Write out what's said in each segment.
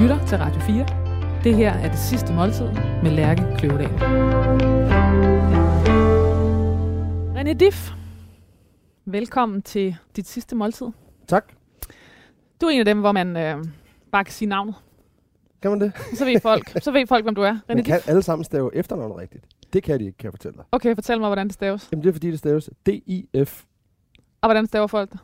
lytter til Radio 4. Det her er det sidste måltid med Lærke Kløvedal. René Diff, velkommen til dit sidste måltid. Tak. Du er en af dem, hvor man øh, bare kan sige navnet. Kan man det? Så ved folk, så ved folk hvem du er. René Man Diff. kan alle sammen stave efternavnet rigtigt. Det kan de ikke, kan jeg fortælle dig. Okay, fortæl mig, hvordan det staves. Jamen det er fordi, det staves D-I-F. Og hvordan staver folk det?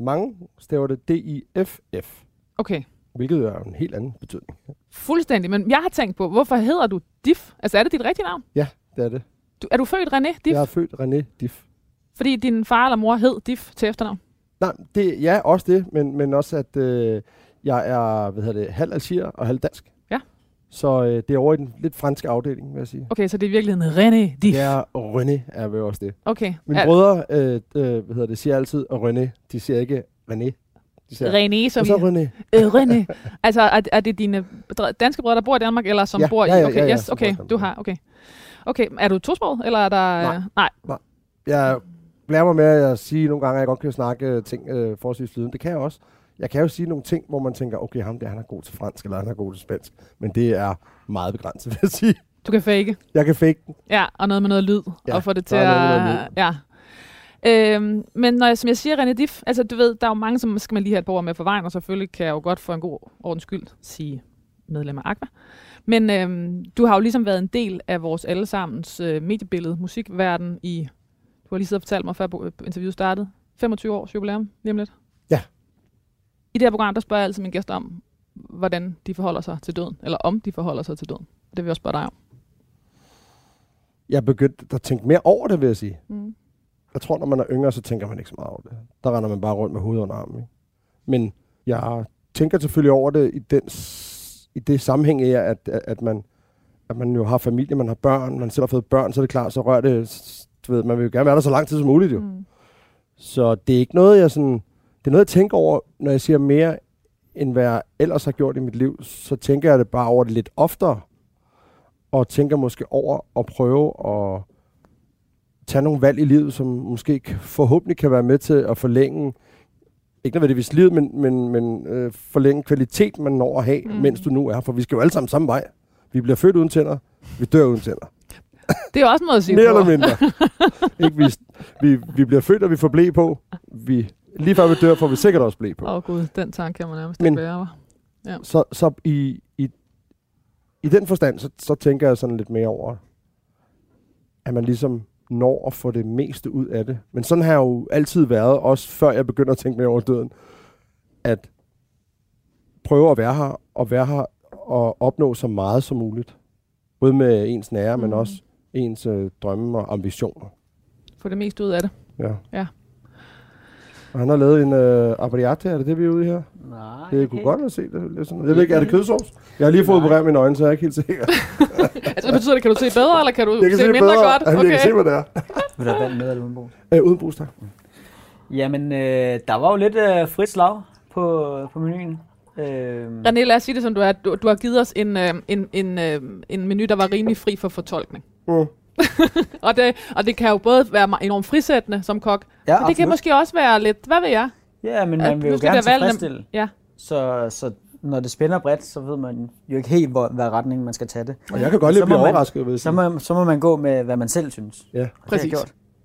Mange staver det D-I-F-F. Okay, Hvilket er en helt anden betydning. fuldstændig. Men jeg har tænkt på, hvorfor hedder du Diff? Altså er det dit rigtige navn? Ja, det er det. Du, er du født René Diff? Jeg er født René Diff. Fordi din far eller mor hed Diff til efternavn? Nej, det, ja, også det, men, men også at øh, jeg er hvad hedder det, halv algier og halv dansk. Ja. Så øh, det er over i den lidt franske afdeling, vil jeg sige. Okay, så det er i virkeligheden René Diff. Ja, René er vel også det. Okay. Mine Er- brødre, øh, øh, hvad hedder det, siger altid René. De siger ikke René. René, som og så. René. Øh, René. Altså, er, er det dine danske brødre, der bor i Danmark, eller som Ja, bor i... ja, ja, Okay, ja, ja, yes, okay, du har, okay. Okay, er du tosproget, eller er der... Nej. øh, nej. Jeg lærer mig med at sige nogle gange, at jeg godt kan snakke øh, ting øh, forholdsvis flydende. Det kan jeg også. Jeg kan jo sige nogle ting, hvor man tænker, okay, ham der, han er god til fransk, eller han er god til spansk. Men det er meget begrænset, vil jeg sige. Du kan fake. Jeg kan fake den. Ja, og noget med noget lyd, Ja, og få det til at... Ja. Øhm, men når jeg, som jeg siger, René Diff, altså du ved, der er jo mange, som skal man lige have et par ord med for vejen, og selvfølgelig kan jeg jo godt for en god ordens skyld sige medlem af Aqua. Men øhm, du har jo ligesom været en del af vores allesammens øh, mediebillede, musikverden i, du har lige siddet og fortalt mig, før interviewet startede, 25 års jubilæum lige om lidt. Ja. I det her program, der spørger jeg altid mine gæster om, hvordan de forholder sig til døden, eller om de forholder sig til døden. Det vil jeg også spørge dig om. Jeg er begyndt at tænke mere over det, vil jeg sige. Mm. Jeg tror, når man er yngre, så tænker man ikke så meget over det. Der render man bare rundt med hovedet under armen. Ikke? Men jeg tænker selvfølgelig over det i, den, i det sammenhæng af, at, at, at, man, at man jo har familie, man har børn, man selv har fået børn, så er det klart, så rører det, du ved, man vil jo gerne være der så lang tid som muligt jo. Mm. Så det er ikke noget, jeg sådan... Det er noget, jeg tænker over, når jeg siger mere, end hvad jeg ellers har gjort i mit liv, så tænker jeg det bare over det lidt oftere. Og tænker måske over at prøve at tage nogle valg i livet, som måske forhåbentlig kan være med til at forlænge, ikke nødvendigvis livet, men, men, men øh, forlænge kvalitet, man når at have, Mm. mens du nu er. For vi skal jo alle sammen samme vej. Vi bliver født uden tænder, vi dør uden tænder. Det er også måde at sige Mere eller mindre. ikke, vi, vi, vi bliver født, og vi får blæ på. Vi, lige før vi dør, får vi sikkert også blæ på. Åh oh, gud, den tanke kan man nærmest Men- ikke være. hva'? Så, så i, i, i den forstand, så, så tænker jeg sådan lidt mere over, at man ligesom når at få det meste ud af det. Men sådan har jeg jo altid været, også før jeg begynder at tænke mere over døden, at prøve at være her, og være her og opnå så meget som muligt. Både med ens nære, mm. men også ens øh, drømme og ambitioner. Få det mest ud af det. Ja. Ja. Og han har lavet en øh, abriate, er det det, vi er ude i her? Nej, Det kunne godt have set det. Lidt sådan. Jeg ved ikke, er det kødsovs? Jeg har lige fået opereret mine øjne, så jeg er ikke helt sikker. Altså, betyder det, kan du se bedre, eller kan du Jeg kan se, se mindre bedre. godt? Jamen, Jeg kan se, hvad det er. Vil der vand med eller uden brug? Øh, uden brug, tak. Jamen, øh, der var jo lidt øh, frit slag på, på menuen. Øh, René, lad os sige det som du er. Du, du har givet os en, øh, en, en, øh, en menu, der var rimelig fri for fortolkning. Mm. Og det, og det kan jo både være enormt frisættende som kok, ja, men det kan absolut. måske også være lidt, hvad ved jeg? Ja, men man vil jo gerne tilfredsstille. Ja. Så, så når det spænder bredt, så ved man jo ikke helt, hvor, hvad retning man skal tage det. Og jeg kan godt at blive man- overrasket, jeg Så må, så må man gå med, hvad man selv synes. Ja, det Præcis.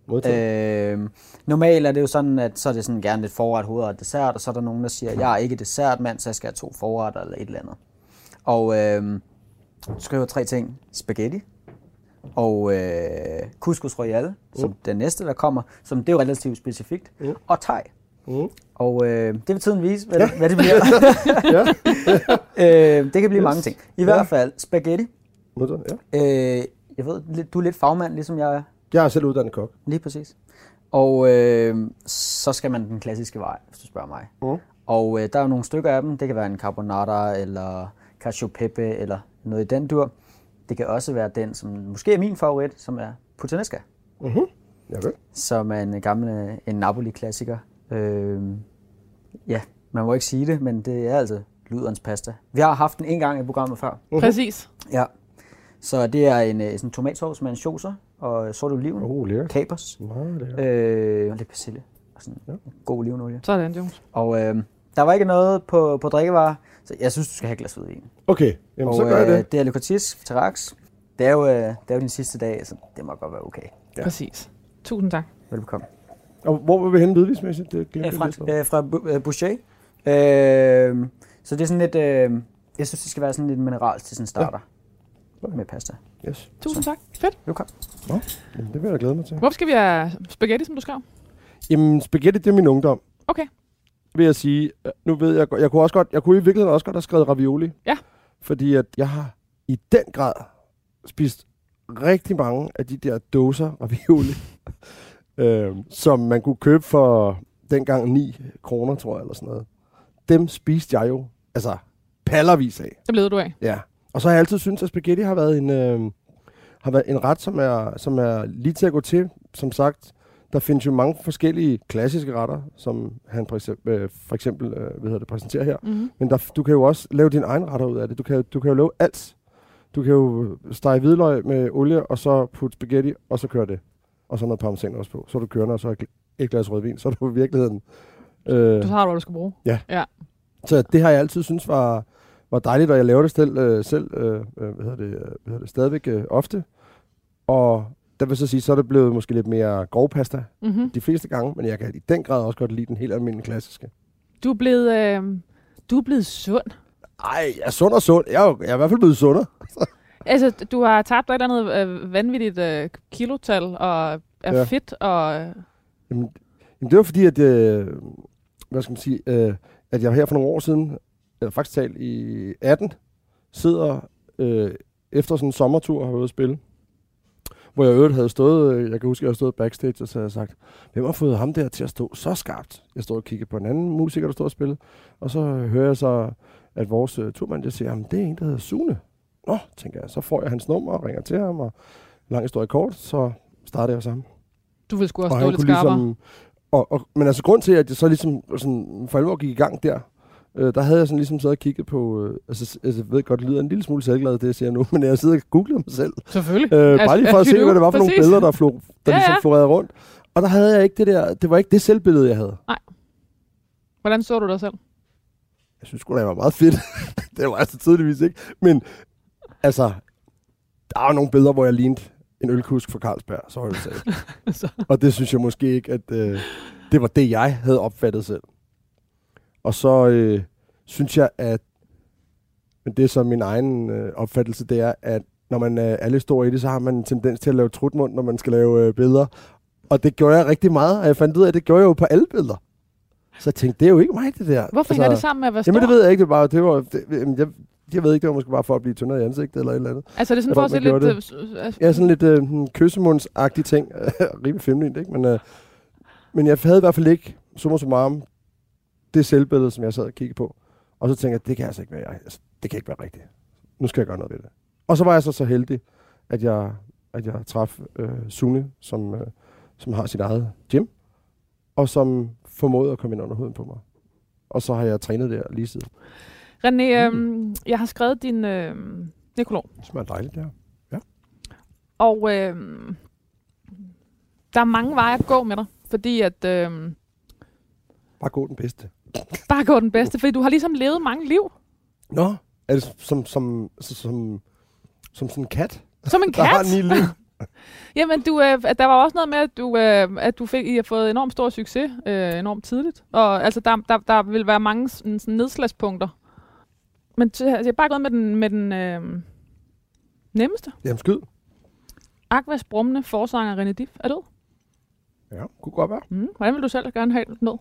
modtaget. Øh, normalt er det jo sådan, at så er det sådan gerne lidt forret, hovedret og dessert, og så er der nogen, der siger, jeg er ikke dessertmand, så jeg skal have to forretter eller et eller andet. Og øh, du skriver tre ting. Spaghetti, og øh, couscous royale, som Mm. den næste, der kommer, som det er jo relativt specifikt, Mm. og thai. Mm. Og øh, det vil tiden vise, hvad, ja. hvad det bliver. Øh, det kan blive Yes. mange ting. I Ja. hvert fald spaghetti. modtaget, ja. Øh, jeg ved, du er lidt fagmand, ligesom jeg er. Jeg er selv uddannet kok. Lige præcis. Og øh, så skal man den klassiske vej, hvis du spørger mig. Mm. Og øh, der er jo nogle stykker af dem. Det kan være en carbonara, eller cacio pepe, eller noget i den dur. Det kan også være den, som måske er min favorit, som er puttanesca. Mm-hmm. Ja, vel. Som er en gammel en Napoli-klassiker. Øh, ja, man må ikke sige det, men det er altså luderens pasta. Vi har haft den en gang i programmet før. Mhm. Præcis. Ja. Så det er en, øh, sådan en tomatsauce med en saucer og sort oliven, Oh, lækkert. kapers, Nå, det er. øh, og lidt persille og sådan Ja. god olivenolie. Sådan, Jones. Og øh, Der var ikke noget på, på drikkevarer, så jeg synes, du skal have et glas hvidvin. Okay, jamen og så gør jeg øh, det. det er Lucatis Tarax. Det er, jo, øh, det er jo din sidste dag, så det må godt være okay. Ja. Ja. Præcis. Tusind tak. Velbekomme. Og hvor vil vi hen hvidvismæssigt? Det glemte Øh, fra, øh, fra øh, Boucher. Øh, så det er sådan lidt... Øh, jeg synes, det skal være sådan lidt minerals til sådan starter. Ja. Med pasta. Yes. Tusind tak. Fedt. Velbekomme. Jamen, det vil jeg glæde mig til. Hvorfor skal vi have spaghetti, som du skrev? Jamen, spaghetti, det er min ungdom. Okay. Vil jeg sige. Øh, Nu ved jeg jeg kunne også godt, jeg kunne i virkeligheden også godt have skrevet ravioli. Ja. Fordi at jeg har i den grad spist rigtig mange af de der dåser ravioli, øh, som man kunne købe for dengang 9 kroner, tror jeg, eller sådan noget. Dem spiste jeg jo, altså, pallervis af. Det blev du af. Ja. Og så har jeg altid syntes, at spaghetti har været en, øh, har været en ret, som er, som er lige til at gå til. Som sagt, der findes jo mange forskellige klassiske retter, som han for eksempel, øh, for eksempel øh, hvad hedder det, præsenterer her. Mm-hmm. Men der, du kan jo også lave dine egne retter ud af det. Du kan, du kan jo lave alt. Du kan jo stege hvidløg med olie, og så putte spaghetti, og så kører det. Og så noget parmesan også på. Så du kørende, og så et gl- et glas rødvin. Så er du i virkeligheden... Øh, Du har, hvad du skal bruge. så det har jeg altid synes var, var dejligt, og jeg laver det selv, øh, selv øh, øh, hvad hedder det, øh, hvad hedder det, stadigvæk øh, ofte. Og der vil så sige, så er det blevet måske lidt mere grovpasta Mm-hmm. de fleste gange, men jeg kan i den grad også godt lide den helt almindelige klassiske. Du er blevet, øh, du er blevet sund. Ej, jeg er sund og sund. Jeg er, jo- jeg er i hvert fald blevet sundere. Altså, du har tabt et eller andet øh, vanvittigt øh, kilotal, og er Ja. ja. fedt, og... Øh, Jamen, jamen det var fordi, at, øh, hvad skal man sige, øh, at jeg her for nogle år siden, eller faktisk talt i 18, sidder øh, efter sådan en sommertur og har været ude at spille. Hvor jeg i øvrigt havde stået, øh, jeg kan huske, at jeg havde stået backstage, og så havde jeg sagt, hvem har fået ham der til at stå så skarpt? Jeg stod og kiggede på en anden musiker, der stod og spillede, og så hører jeg så, at vores uh, turmand, siger, jamen det er en, der hedder Sune. Nå, tænker jeg, så får jeg hans nummer og ringer til ham, og lang historie kort, så starter jeg sammen du vil sgu også og stå lidt kunne skarpere. ligesom, og, og, men altså grund til, at jeg så ligesom sådan, for alvor gik i gang der, øh, der havde jeg sådan ligesom så og kigget på, øh, altså, altså jeg ved godt, det lyder en lille smule selvglad, det jeg siger nu, men jeg sidder og googlede mig selv. Selvfølgelig. Øh, bare lige for at se, hvad det var for nogle billeder, der, flog, der Ja, ligesom ja. florerede rundt. Og der havde jeg ikke det der, det var ikke det selvbillede, jeg havde. Hvordan så du dig selv? Jeg synes sgu da, jeg var meget fedt. det var altså tydeligvis ikke. Men altså, der er jo nogle billeder, hvor jeg lignede en ølkusk fra Carlsberg, så var det sagt. Og det synes jeg måske ikke, at øh, det var det, jeg havde opfattet selv. Og så øh, synes jeg, at men det er så min egen øh, opfattelse, det er, at når man øh, er lidt stor i det, så har man en tendens til at lave trutmund, når man skal lave øh, billeder. Og det gjorde jeg rigtig meget, og jeg fandt ud af, at det gjorde jeg jo på alle billeder. Så jeg tænkte, det er jo ikke mig, det der. Hvorfor hænger det sammen med at være stor? Jamen det ved jeg ikke, det var, det var, det, jeg, jeg ved ikke, det var måske bare for at blive tyndere i ansigtet eller et eller andet. Altså, er det sådan Jeg for at se lidt... Øh, øh, Ja, sådan lidt øh, hmm, kyssemundsagtige ting. Rimelig feminint, ikke? Men, øh, men jeg havde i hvert fald ikke, summa summarum, det selvbillede, som jeg sad og kiggede på. Og så tænkte jeg, det kan altså ikke være jeg. Altså, det kan ikke være rigtigt. Nu skal jeg gøre noget ved det. Og så var jeg så så heldig, at jeg, at jeg traf øh, Sune, som, øh, som har sit eget gym, og som formåede at komme ind under huden på mig. Og så har jeg trænet der lige siden. René, øh, jeg har skrevet din øh, nekrolog, Det smager dejligt, der. og øh, der er mange veje at gå med dig, fordi at... Øh, Bare gå den bedste. Bare gå den bedste, fordi du har ligesom levet mange liv. Nå, er det som, som, som, som, som sådan en kat, Som en der har kat. ni liv? Jamen, du, øh, der var også noget med, at du, øh, at du fik, I har fået enormt stor succes øh, enormt tidligt. Og altså, der, der, der vil være mange sådan, nedslagspunkter. Men t- jeg er bare gået med den, med den øh, nemmeste. Jamen skyd. Aquas brummende forsanger René Diff er død. Ja, kunne godt være. Mm. Hvordan vil du selv gerne have det ned?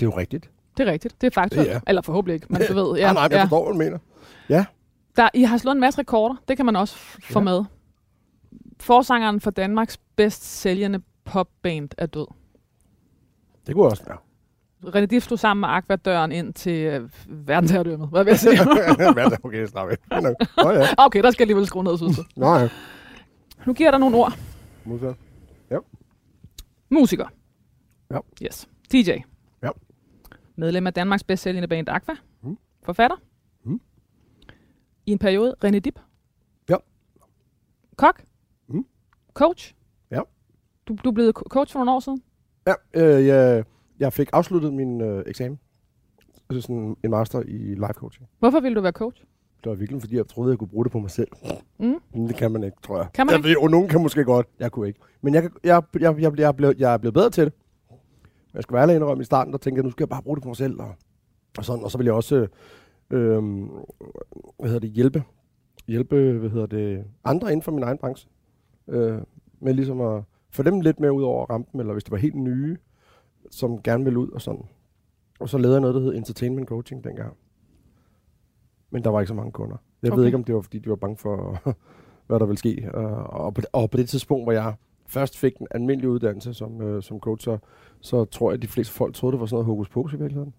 Det er jo rigtigt. Det er rigtigt. Det er faktuelt. Ja. Eller forhåbentlig ikke, men du ved. Ja, Ja, nej, nej, jeg ja. forstår, hvad du mener. Der, I har slået en masse rekorder. Det kan man også få Ja. med. Forsangeren for Danmarks bedst sælgende popband er død. Det kunne også være. René Diff stod sammen med Aqua døren ind til øh, verdensherredømmet. Hvad vil jeg sige? Okay, slap af. Nå ja. okay, der skal jeg alligevel skrue ned, synes jeg. Nå ja. Nu giver jeg dig nogle ord. Musa. Musiker. Ja. Yes. DJ. Medlem af Danmarks bedst sælgende band Aqua. Mm. Forfatter. Mm. I en periode René Dip. Ja. Kok. Mm. Coach. Ja. Du, du er blevet co- coach for nogle år siden. Ja, øh, jeg, jeg fik afsluttet min øh, eksamen. Altså sådan en master i life coaching. Hvorfor ville du være coach? Det var virkelig, fordi jeg troede, jeg kunne bruge det på mig selv. Mm. Men det kan man ikke, tror jeg. Kan man jeg ikke? Ved, og nogen kan måske godt. Jeg kunne ikke. Men jeg, jeg, jeg, jeg, jeg, er blevet, jeg er blevet bedre til det. Jeg skal være indrømme i starten, der tænkte jeg, nu skal jeg bare bruge det på mig selv. Og, og, sådan, og så vil jeg også øh, hvad hedder det, hjælpe, hjælpe hvad hedder det, andre inden for min egen branche. Øh, med ligesom at få dem lidt mere ud over rampen, eller hvis det var helt nye, som gerne vil ud og sådan. Og så lavede jeg noget, der hed Entertainment Coaching dengang. Men der var ikke så mange kunder. Jeg okay. ved ikke, om det var, fordi de var bange for, hvad der ville ske. Øh, Og på, det- og på det tidspunkt, hvor jeg først fik en almindelig uddannelse som, øh, som coach, så, så tror jeg, at de fleste folk troede, det var sådan noget hokus pokus i virkeligheden.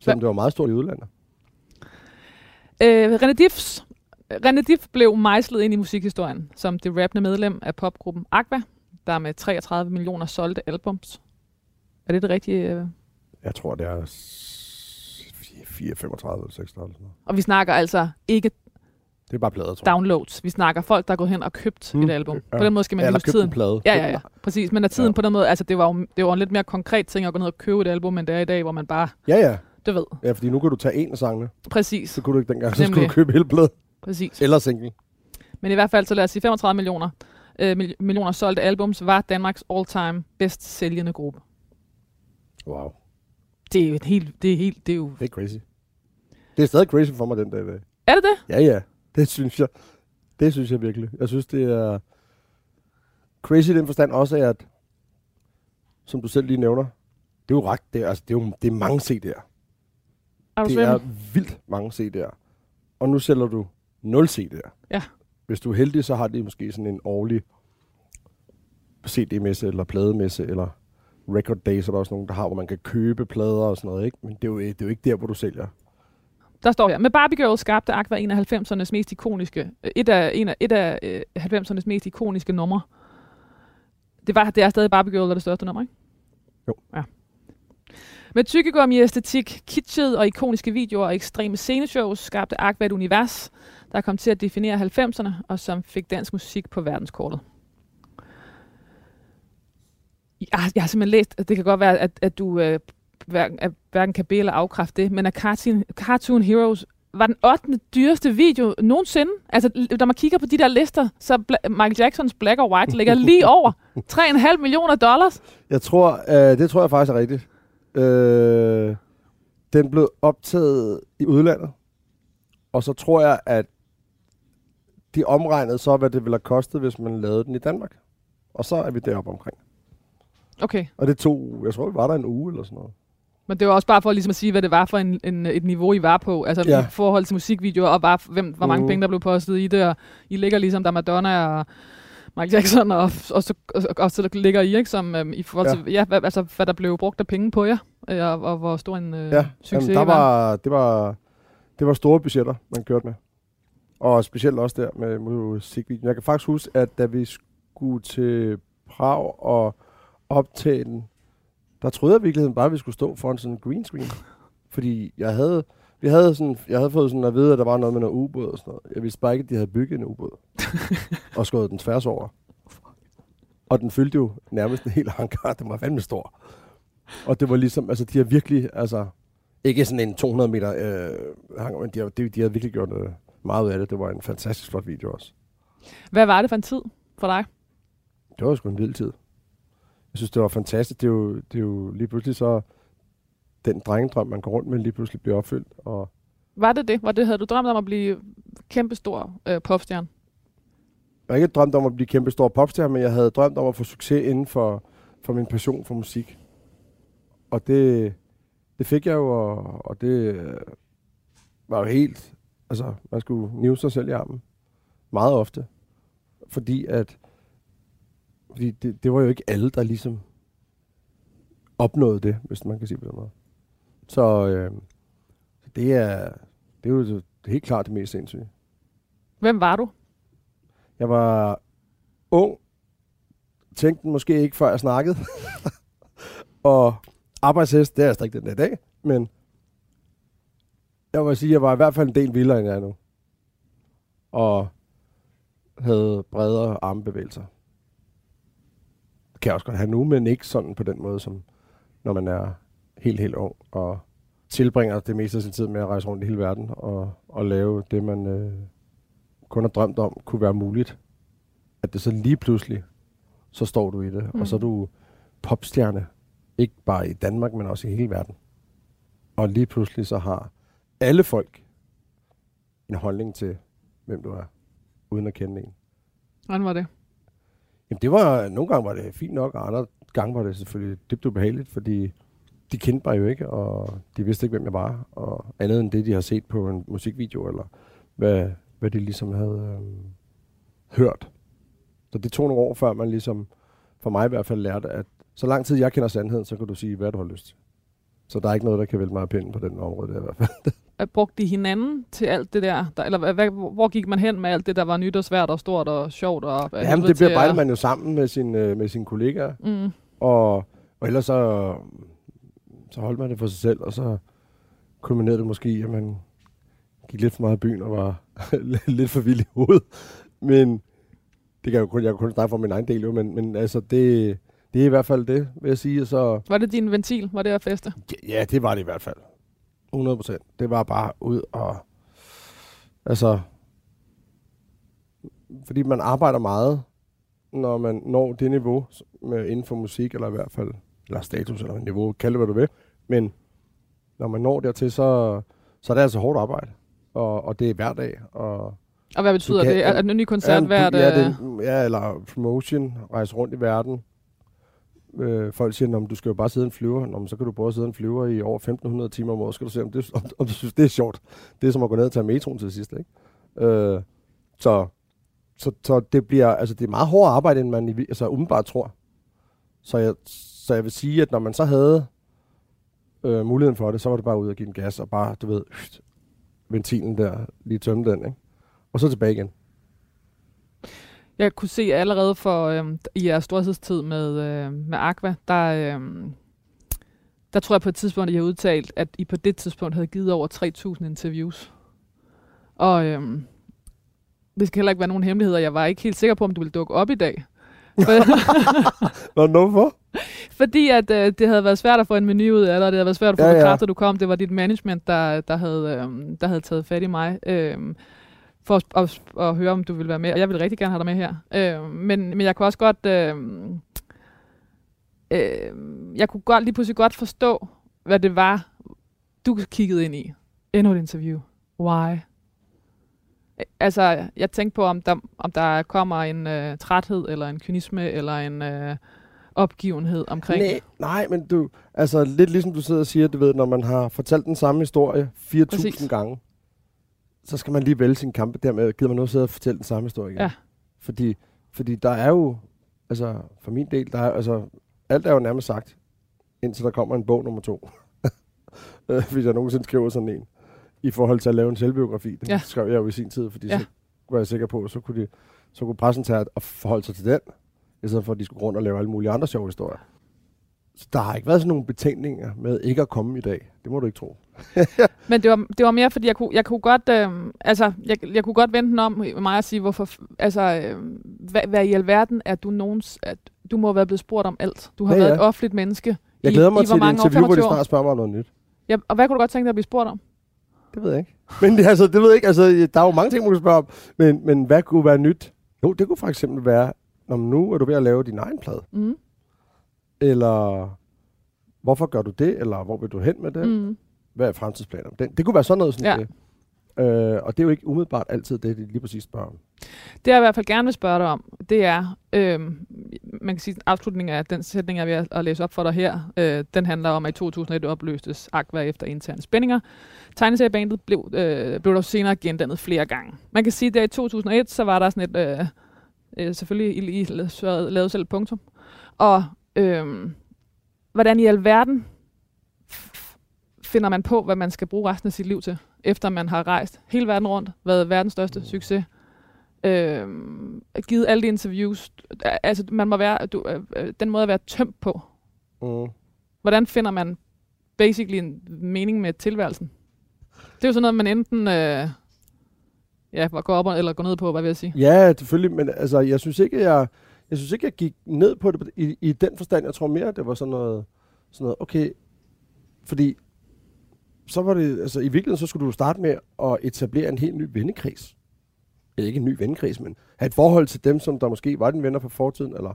Selvom det var meget stort i udlandet. Øh, René Diffs, René Diff blev mejslet ind i musikhistorien som det rappende medlem af popgruppen Aqua, der med 33 millioner solgte albums. Er det det rigtige? øh? Jeg tror, det er s- 4, 4 35 eller 36 eller sådan noget. Og vi snakker altså ikke Det er bare plader, tror jeg. downloads. Vi snakker folk, der er gået hen og købt Mm. et album. Ja. På den måde skal man Eller huske købt tiden. en plade. Ja, ja, ja. Præcis. Men er tiden Ja. ja. på den måde, altså det var, jo, det var en lidt mere konkret ting at gå ned og købe et album, end det er i dag, hvor man bare, Ja, ja. du ved, Ja, fordi nu kan du tage en af sangene. præcis, Så kunne du ikke dengang. Så skulle du købe hele pladen. præcis. Eller single. Men i hvert fald, så lad os sige 35 millioner, øh, mil- millioner solgte albums, var Danmarks all-time bedst sælgende gruppe. Wow. Det er jo helt, det er helt, det er jo... Det er crazy. Det er stadig crazy for mig den dag i dag. Er det det? Ja, ja. Det synes jeg. Det synes jeg virkelig. Jeg synes, det er crazy i den forstand også, at som du selv lige nævner, det er jo ret, det er, altså, det er, jo, det er mange CD'er. Er Det er vildt mange CD'er. Og nu sælger du 0 CD'er. Ja. Hvis du er heldig, så har de måske sådan en årlig CD-messe, eller plademesse, eller record days, er der også nogen, der har, hvor man kan købe plader og sådan noget, ikke? Men det er jo, det er jo ikke der, hvor du sælger. Der står her, med Barbie Girl skabte Aqua en af 90'ernes mest ikoniske, øh, et af, en af, et af øh, 90'ernes mest ikoniske numre. Det, var, det er stadig Barbie Girl, der er det største nummer, ikke? Jo. Ja. Med tykkegummi æstetik, kitschede og ikoniske videoer og ekstreme sceneshows skabte Aqua et univers, der kom til at definere 90'erne, og som fik dansk musik på verdenskortet. Jeg, har- jeg har simpelthen læst, at det kan godt være, at, at du øh, hverken, at hverken kan bede eller afkræfte det, men at Cartoon, Cartoon Heroes var den 8. dyreste video nogensinde. Altså, når man kigger på de der lister, så Bla- Michael Jacksons Black or White ligger lige over 3,5 millioner dollars. Jeg tror, øh, det tror jeg faktisk er rigtigt. Øh, den blev optaget i udlandet, og så tror jeg, at de omregnede så, hvad det ville have kostet, hvis man lavede den i Danmark. Og så er vi deroppe omkring. Okay, Og det tog, jeg tror, vi var der en uge eller sådan noget. Men det var også bare for ligesom at sige, hvad det var for en, en, et niveau, I var på. Altså Ja. ja. i forhold til musikvideoer, og bare, hvem, hvor mange Mhm. penge, der blev postet i det. Og I ligger ligesom, der er Madonna og Michael Jackson, og, og, så, og, og så ligger I, ikke, som øhm, i forhold Ja. til, ja, hvad, altså, hvad der blev brugt af penge på jer, øh, og, og hvor stor en øh, Ja, succes Jamen, der I var, det, var, det var store budgetter, man kørte med. Og specielt også der med musikvideoen. Jeg kan faktisk huske, at da vi skulle til Prag og optage den, der troede jeg i virkeligheden bare, at vi skulle stå foran sådan en green screen. Fordi jeg havde, vi havde, sådan, jeg havde fået sådan at vide, at der var noget med noget ubåd og sådan noget. Jeg vidste bare ikke, at de havde bygget en ubåd. og skåret den tværs over. Og den fyldte jo nærmest en hel hangar. Den var fandme stor. Og det var ligesom, altså de har virkelig, altså ikke sådan en 200 meter øh, hangar, men de har, de, de har virkelig gjort øh, meget ud af det. Det var en fantastisk flot video også. Hvad var det for en tid for dig? Det var sgu en vild tid. Jeg synes, det var fantastisk. Det er jo, det er jo lige pludselig så, den drengedrøm, man går rundt med, lige pludselig bliver opfyldt. Og Var det det? Var det havde du drømt om at blive kæmpestor øh, popstjerne? jeg har ikke drømt om at blive kæmpe stor popstjerne, men jeg havde drømt om at få succes inden for, for min passion for musik. Og det, det fik jeg jo, og, og det øh, var jo helt... Altså, man skulle nive sig selv i armen. Meget ofte. Fordi at... Fordi det, det var jo ikke alle, der ligesom opnåede det, hvis man kan sige på den måde. Så øh, det er, det er jo helt klart det mest sindssyge. Hvem var du? Jeg var ung, tænkte den måske ikke, før jeg snakkede. og arbejdshest, det er jeg stadig den dag i dag, men jeg vil sige, at jeg var i hvert fald en del vildere, end jeg er nu. Og havde bredere armbevægelser. Kan jeg også godt have nu, men ikke sådan på den måde, som når man er helt, helt ung, og tilbringer det meste af sin tid med at rejse rundt i hele verden, og, og lave det, man øh, kun har drømt om, kunne være muligt. At det så lige pludselig, så står du i det, mm. og så er du popstjerne, ikke bare i Danmark, men også i hele verden. Og lige pludselig så har alle folk en holdning til, hvem du er, uden at kende en. Hvordan var det? Jamen det var, nogle gange var det fint nok, og andre gange var det selvfølgelig dybt ubehageligt, fordi de kendte mig jo ikke, og de vidste ikke, hvem jeg var, og andet end det, de har set på en musikvideo, eller hvad, hvad de ligesom havde øh, hørt. Så det tog nogle år, før man ligesom, for mig i hvert fald, lærte, at så lang tid jeg kender sandheden, så kan du sige, hvad du har lyst til. Så der er ikke noget, der kan vælge mig af pinden på den område, der i hvert fald. Brugte de hinanden til alt det der? der eller hvad, hvor gik man hen med alt det, der var nyt og svært og stort og sjovt? Og, Jamen, det bearbejder man jo sammen med, sin, øh, med sine kollegaer. Mm. Og, og ellers så, så holdt man det for sig selv, og så kulminerede det måske i, at man gik lidt for meget i byen og var lidt for vild i hovedet. Men det kan jeg jo kun, jeg kan kun snakke for min egen del, jo, men, men altså det, det er i hvert fald det, vil jeg sige. Så, var det din ventil? Var det at feste? Ja, det var det i hvert fald. 100 procent. Det var bare ud og... Altså... Fordi man arbejder meget, når man når det niveau med, inden for musik, eller i hvert fald, eller status, eller niveau, kald det hvad du vil. Men når man når dertil, så, så er det altså hårdt arbejde. Og, og det er hver dag. Og, og hvad betyder kan, det? Er det en ny koncert ja, hvert? Ja, det, ja, eller promotion, rejse rundt i verden. Øh, folk siger, om du skal jo bare sidde en flyver. Nå, så kan du både sidde en flyver i over 1500 timer om året. Skal du se, om, det, om, om du synes, det er sjovt. Det er som at gå ned og tage metroen til sidst. Ikke? Øh, så, så, så det bliver, altså det er meget hårdt arbejde, end man altså, umiddelbart tror. Så jeg, så jeg vil sige, at når man så havde øh, muligheden for det, så var det bare ud og give den gas, og bare, du ved, øh, ventilen der, lige tømme den, ikke? Og så tilbage igen. Jeg kunne se allerede for øhm, i jeres storhedstid med, øh, med Aqua, der, øhm, der tror jeg på et tidspunkt, at I har udtalt, at I på det tidspunkt havde givet over 3.000 interviews. Og øhm, det skal heller ikke være nogen hemmeligheder. Jeg var ikke helt sikker på, om du ville dukke op i dag. Nå, hvorfor? Fordi at øh, det havde været svært at få en menu ud af dig, det havde været svært at få ja, ja. bekræftet, at du kom. Det var dit management, der, der, havde, øh, der havde taget fat i mig. Øh, for at, at, at høre, om du vil være med. Og jeg vil rigtig gerne have dig med her. Øh, men, men jeg kunne også godt... Øh, øh, jeg kunne godt lige pludselig godt forstå, hvad det var, du kiggede ind i. Endnu et interview. Why? Altså, jeg tænkte på, om der, om der kommer en øh, træthed, eller en kynisme, eller en øh, opgivenhed omkring nej, nej, men du, altså lidt ligesom du sidder og siger, du ved, når man har fortalt den samme historie 4.000 gange, så skal man lige vælge sin kampe. Dermed gider man nu sidde og fortælle den samme historie igen. Ja. Fordi, fordi der er jo, altså for min del, der er, altså, alt er jo nærmest sagt, indtil der kommer en bog nummer to. Øh, hvis jeg nogensinde skriver sådan en, i forhold til at lave en selvbiografi. Den ja. skrev jeg jo i sin tid, fordi ja. så var jeg sikker på, så kunne, de, så kunne pressen tage og forholde sig til den, i stedet for at de skulle rundt og lave alle mulige andre sjove historier. Så der har ikke været sådan nogle betænkninger med ikke at komme i dag. Det må du ikke tro. Men det var, det var mere, fordi jeg kunne, jeg kunne godt, øh, altså, jeg, jeg kunne godt vente den om mig og sige, hvorfor, altså, øh, hvad, hvad i alverden er du nogens, at du må have været blevet spurgt om alt. Du har ja, været ja. et offentligt menneske Jeg glæder mig i, til et interview, år, hvor de snart spørger mig om noget nyt. Ja, og hvad kunne du godt tænke dig at blive spurgt om? Det ved jeg ikke. Men det, altså, det ved jeg ikke. Altså, der er jo mange ting, man kan spørge om. Men, men hvad kunne være nyt? Jo, det kunne for eksempel være, når nu er du ved at lave din egen plade. Mm. Eller hvorfor gør du det? Eller hvor vil du hen med det? Mm hvad er fremtidsplaner? Det, det kunne være sådan noget sådan ja. det. Øh, og det er jo ikke umiddelbart altid det, de lige præcis spørger om. Det jeg i hvert fald gerne vil spørge dig om, det er, øh, man kan sige, afslutningen af den sætning, jeg vil at læse op for dig her, øh, den handler om, at i 2001 opløstes Aqua efter interne spændinger. Tegneseriebandet blev, øh, blev der senere gendannet flere gange. Man kan sige, at i 2001, så var der sådan et, øh, øh, selvfølgelig, I, I lavede selv punktum. Og øh, hvordan i alverden finder man på, hvad man skal bruge resten af sit liv til, efter man har rejst hele verden rundt, været verdens største succes, øh, givet alle de interviews. Altså, man må være, du, øh, den måde at være tømt på. Mm. Hvordan finder man basically en mening med tilværelsen? Det er jo sådan noget, man enten øh, ja, går op eller går ned på, hvad vil jeg sige? Ja, selvfølgelig, men altså, jeg synes ikke, jeg, jeg synes ikke, jeg gik ned på det i, i den forstand. Jeg tror mere, det var sådan noget Sådan noget, okay, fordi så var det, altså i virkeligheden, så skulle du starte med at etablere en helt ny vennekreds. Eller ikke en ny vennekreds, men have et forhold til dem, som der måske var dine venner fra fortiden, eller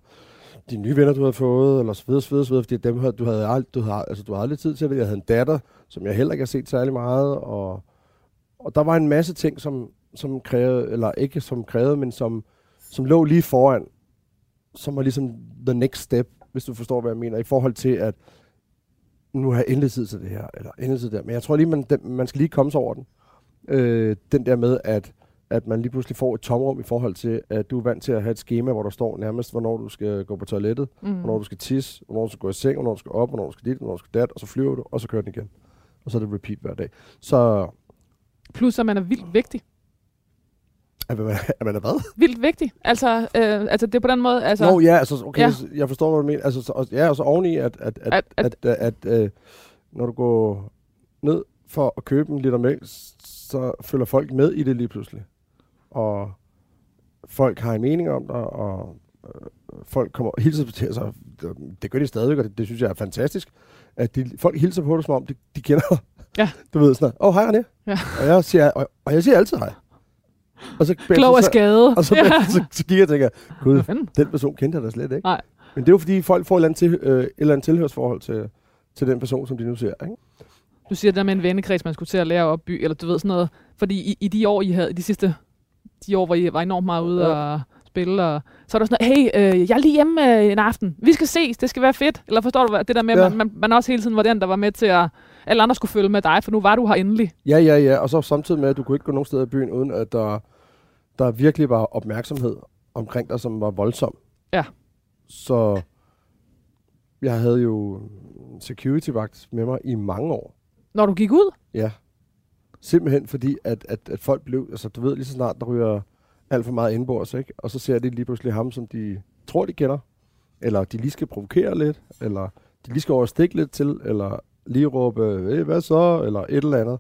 de nye venner, du havde fået, eller så videre, så videre, så videre fordi dem, du havde, ald- du havde, altså, du havde aldrig tid til det. Jeg havde en datter, som jeg heller ikke har set særlig meget, og, og der var en masse ting, som, som krævede, eller ikke som krævede, men som, som lå lige foran, som var ligesom the next step, hvis du forstår, hvad jeg mener, i forhold til, at nu har jeg endelig tid til det her, eller endelig tid her. Men jeg tror lige, man, den, man skal lige komme sig over den. Øh, den der med, at, at man lige pludselig får et tomrum i forhold til, at du er vant til at have et schema, hvor der står nærmest, hvornår du skal gå på toilettet, Mm. hvornår du skal tisse, hvornår du skal gå i seng, hvornår du skal op, hvornår du skal dit, hvornår du skal dat, og så flyver du, og så kører den igen. Og så er det repeat hver dag. Så Plus, at man er vildt vigtig. Er man, er man er hvad? Vildt vigtig. Altså, øh, altså det er på den måde, altså... Nå, ja, altså, okay, Ja. jeg forstår, hvad du mener. Altså, så, ja, og så oveni, at, at, at, At- at, at, at, at øh, når du går ned for at købe en liter mælk, så følger folk med i det lige pludselig. Og folk har en mening om dig, og øh, folk kommer og hilser til altså, det- Det gør de stadigvæk, og det, det synes jeg er fantastisk. At de, folk hilser på dig, som om de, de kender dig. Ja. Du ved sådan, åh, oh, hej René. Ja. Og, jeg siger, og, og jeg siger altid hej. Og så, Klog af skade. og så, ja. så, så, så kigger jeg og tænker, gud, den person kendte jeg da slet ikke. Nej. Men det er jo fordi, folk får et eller andet, til, øh, et eller andet tilhørsforhold til, til den person, som de nu ser. Ikke? Du siger det der med en vennekreds, man skulle til at lære at opbygge, eller du ved sådan noget. Fordi i, i de år, I havde, de sidste de år, hvor I var enormt meget ude Ja. og spille, og så er der sådan noget, hey, øh, jeg er lige hjemme øh, en aften. Vi skal ses, det skal være fedt. Eller forstår du det der med, Ja. man, man, man også hele tiden var den, der var med til at alle andre skulle følge med dig, for nu var du her endelig. Ja, ja, ja. Og så samtidig med, at du kunne ikke gå nogen steder i byen, uden at der, der virkelig var opmærksomhed omkring dig, som var voldsom. Ja. Så jeg havde jo security-vagt med mig i mange år. Når du gik ud, Ja. Simpelthen fordi, at, at, at folk blev, altså du ved lige så snart, der ryger alt for meget indbords, ikke? Og så ser de lige pludselig ham, som de tror, de kender. Eller de lige skal provokere lidt, eller de lige skal overstikke lidt til, eller lige råbe, hey, hvad så, eller et eller andet.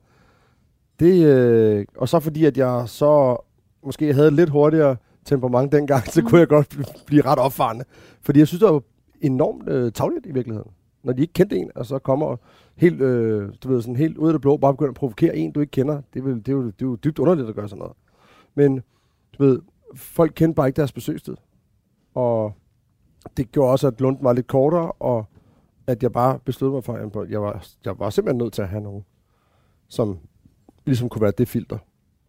Det, øh, og så fordi, at jeg så måske havde et lidt hurtigere temperament dengang, så kunne jeg godt bl- blive ret opfarende. Fordi jeg synes, det var enormt øh, tavligt i virkeligheden. Når de ikke kendte en, og så kommer helt, øh, du ved, sådan helt ud af det blå, bare begynder at provokere en, du ikke kender. Det er, det, er jo, det er jo dybt underligt at gøre sådan noget. Men du ved, folk kendte bare ikke deres besøgstid. Og det gjorde også, at Lunden var lidt kortere, og at jeg bare besluttede mig for, at jeg var, jeg var simpelthen nødt til at have nogen, som ligesom kunne være det filter.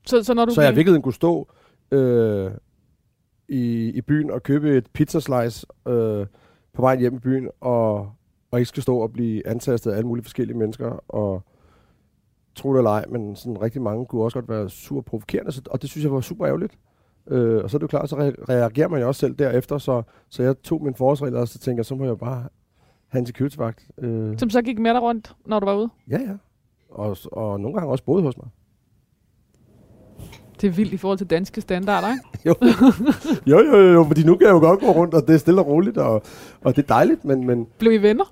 så, så når du Så jeg i virkeligheden kunne stå øh, i, i byen og købe et pizzaslice øh, på vejen hjem i byen, og, og ikke skal stå og blive antastet af alle mulige forskellige mennesker, og tro det eller ej, men sådan rigtig mange kunne også godt være super provokerende, så, og det synes jeg var super ærgerligt. Øh, og så er det jo klart, så re- reagerer man jo også selv derefter, så, så jeg tog min forholdsregler, og så tænker jeg, så må jeg bare en security-vagt. Øh, som så gik med dig rundt, når du var ude. ja, ja. Og, og nogle gange også boede hos mig. Det er vildt i forhold til danske standarder, ikke? Jo. jo, jo, jo, jo, fordi nu kan jeg jo godt gå rundt, og det er stille og roligt, og, og det er dejligt, men, men Blev I venner?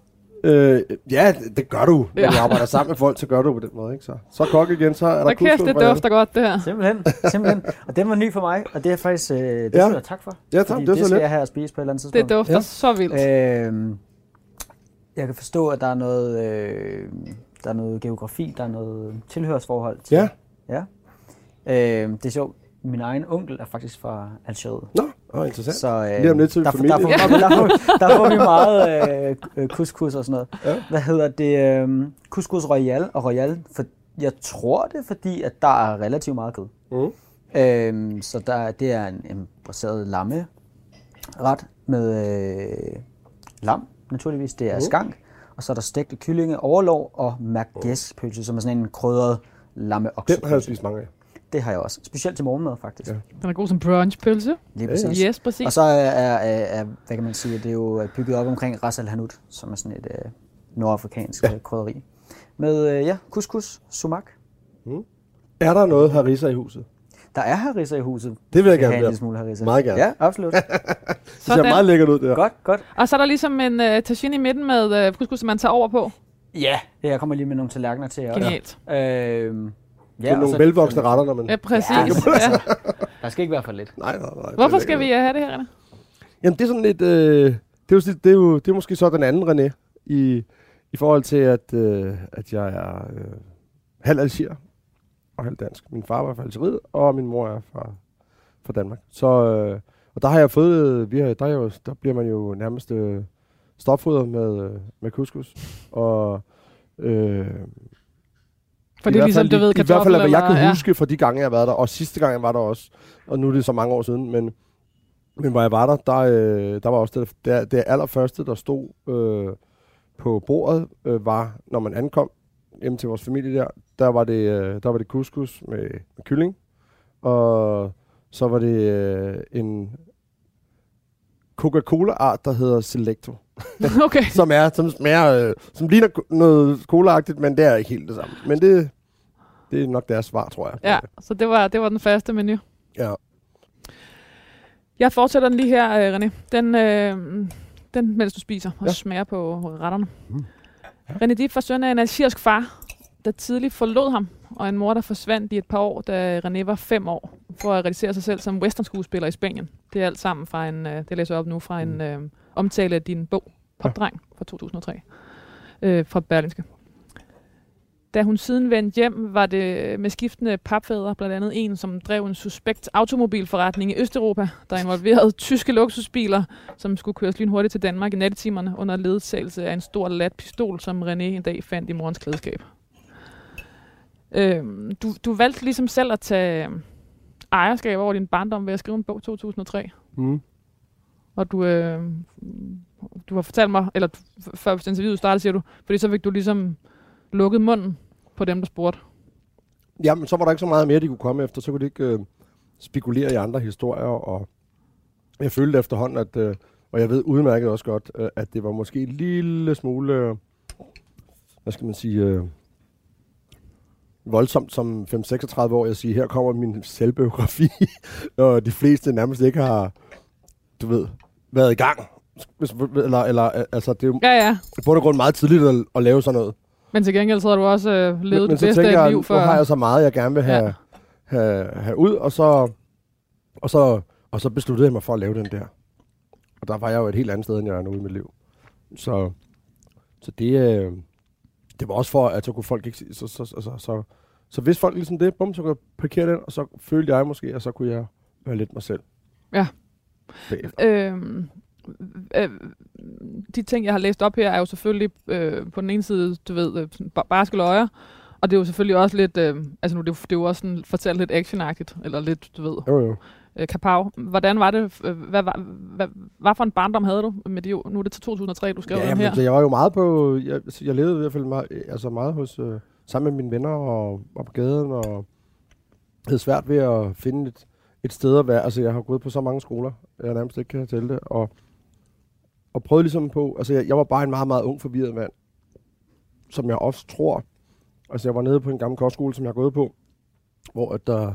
øh, ja, det, det gør du. Når Ja. du arbejder sammen med folk, så gør du på den måde, ikke? Så, så kok igen, så er der Der kæft, det dufter godt, det her. Simpelthen, simpelthen. Og den var ny for mig, og det er faktisk, øh, det Ja. jeg tak for. Ja, tak, det er det så skal jeg have at spise på et eller andet Det tidspunkt. dufter Ja. så vildt. Øhm, jeg kan forstå, at der er noget, øh, der er noget geografi, der er noget tilhørsforhold til. Ja. ja. Øh, det er sjovt. Min egen onkel er faktisk fra Algeriet. Nå, åh, interessant. Så øh, Lige om lidt til der, familie. der, får, der, der, får, der får vi meget øh, øh, couscous og sådan noget. Ja. Hvad hedder det? Øh, couscous royal og royal. For, jeg tror det, fordi at der er relativt meget kød. Mm. Øhm, så der, det er en, en braseret lamme ret med øh, lam, naturligvis. Det er Mhm. skank. Og så er der stegte kyllinge, overlov og merguez-pølse, som er sådan en krydret lamme Den har jeg spist mange af. Det har jeg også. Specielt til morgenmad, faktisk. Ja. Den er god som brunchpølse. Lige Ja, ja. præcis. Yes, præcis. Og så er, er, er, hvad kan man sige, det er jo bygget op omkring Ras Al Hanout, som er sådan et øh, nordafrikansk ja. krydderi. Med, øh, ja, couscous, sumak. Er der noget harissa i huset? Der er harissa i huset. Det vil jeg gerne have en smule harissa. Meget gerne. Ja, absolut. Det ser Sådan. meget lækkert ud, det her. godt, godt. Og så er der ligesom en uh, tagine i midten med uh, couscous, som man tager over på. Ja, jeg kommer lige med nogle tallerkener til jer. Genialt. Øhm, ja, Det er og nogle velvoksne retter, når man... Ja, præcis. Ja, Ja. Der skal ikke være for lidt. Nej, nej, nej. Hvorfor skal vi uh, have det her, René? Jamen, det er sådan lidt... Øh, det, er jo, det, er jo, det er måske så den anden René i, I forhold til, at, øh, at jeg er øh, halv algier og halv dansk. Min far var fra Algeriet, og min mor er fra, fra Danmark. Så, øh, og der har jeg fået, vi har, der, er jo, der bliver man jo nærmest øh, stopfodret med, øh, med couscous. Og øh, For det er ligesom, fald du ved, I hvert fald, hvad jeg kan huske fra de gange, jeg har været der. Og sidste gang, jeg var der også. Og nu er det så mange år siden. Men, men hvor jeg var der, der, øh, der var også det, det, det allerførste, der stod øh, på bordet, øh, var, når man ankom hjem til vores familie der, der var det, øh, der var det couscous med, med kylling. Og så var det øh, en Coca-Cola-art, der hedder Selecto. Okay. som er, som smager, øh, som ligner noget cola-agtigt, men det er ikke helt det samme. Men det, det er nok deres svar, tror jeg. Ja, så det var, det var den første menu. ja. Jeg fortsætter den lige her, René. Den, øh, den, mens du spiser og ja. smager på retterne. Mm. Mm. René Dip var søn af en algerisk far, der tidligt forlod ham, og en mor, der forsvandt i et par år, da René var fem år, for at realisere sig selv som westernskuespiller i Spanien. Det er alt sammen fra en, øh, det læser jeg op nu, fra en øh, omtale af din bog, Popdreng, fra 2003, øh, fra Berlinske. Da hun siden vendte hjem, var det med skiftende papfædre, blandt andet en, som drev en suspekt automobilforretning i Østeuropa, der involverede tyske luksusbiler, som skulle køres lynhurtigt til Danmark i nattetimerne under ledsagelse af en stor lat pistol, som René en dag fandt i morens klædeskab. Øhm, du, du valgte ligesom selv at tage ejerskab over din barndom ved at skrive en bog 2003. Mm. Og du, øh, du har fortalt mig, eller før interviewet startede, siger du, fordi så fik du ligesom lukket munden på dem, der spurgte. ja, men så var der ikke så meget mere, de kunne komme efter. Så kunne de ikke øh, spekulere i andre historier. Og jeg følte efterhånden, at, øh, og jeg ved udmærket også godt, øh, at det var måske en lille smule, øh, hvad skal man sige, øh, voldsomt som 5-36 år at sige, her kommer min selvbiografi, og de fleste nærmest ikke har, du ved, været i gang. Eller, eller, øh, altså, det er jo Ja, ja. og grund meget tidligt at, at lave sådan noget. Men til gengæld så har du også øh, levet men, det bedste af liv nu for... har jeg så meget, jeg gerne vil have, Ja. have, have ud, og så, og, så, og så besluttede jeg mig for at lave den der. Og der var jeg jo et helt andet sted, end jeg er nu i mit liv. Så, så det, øh, det var også for, at så kunne folk ikke så, så, så, så, så, så hvis folk ligesom det, bum, så kunne jeg parkere den, og så følte jeg måske, at så kunne jeg være lidt mig selv. Ja. Bagefter. Øhm, øh, de ting, jeg har læst op her, er jo selvfølgelig øh, på den ene side, du ved, øh, barske løjer, og det er jo selvfølgelig også lidt, øh, altså nu det er, jo, det er jo også sådan, fortalt lidt actionagtigt, eller lidt, du ved, Jo, jo. øh, kapav. Hvordan var det, øh, hvad, hvad, hvad, hvad for en barndom havde du med det, nu er det til 2003, du skrev Ja, den men, her? så jeg var jo meget på, jeg, jeg levede i hvert fald meget, altså meget hos, øh, sammen med mine venner og, og på gaden, og havde svært ved at finde et, et sted at være. Altså jeg har gået på så mange skoler, jeg nærmest ikke kan tælle det, og, og prøvede ligesom på, altså jeg, jeg var bare en meget, meget ung forvirret mand, som jeg også tror, altså jeg var nede på en gammel kostskole, som jeg har gået på, hvor at der,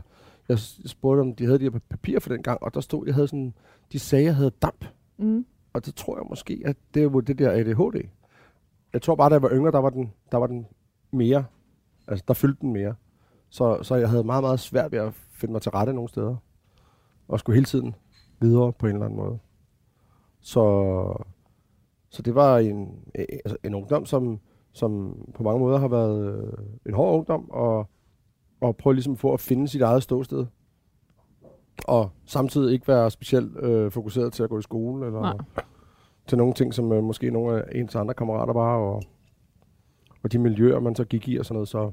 jeg s- spurgte om de havde de her papirer for den gang, og der stod, jeg havde sådan, de sagde, jeg havde damp. Mm. Og det tror jeg måske, at det var det der ADHD. Jeg tror bare, da jeg var yngre, der var den, der var den mere. Altså, der fyldte den mere. Så, så jeg havde meget, meget svært ved at finde mig til rette nogle steder. Og skulle hele tiden videre på en eller anden måde. Så, så det var en, øh, altså en ungdom, som, som på mange måder har været øh, en hård ungdom, og, og prøve ligesom på at finde sit eget ståsted. Og samtidig ikke være specielt øh, fokuseret til at gå i skole, eller Nej. til nogle ting, som øh, måske nogle af ens andre kammerater var, og, og de miljøer, man så gik i og sådan noget. Så,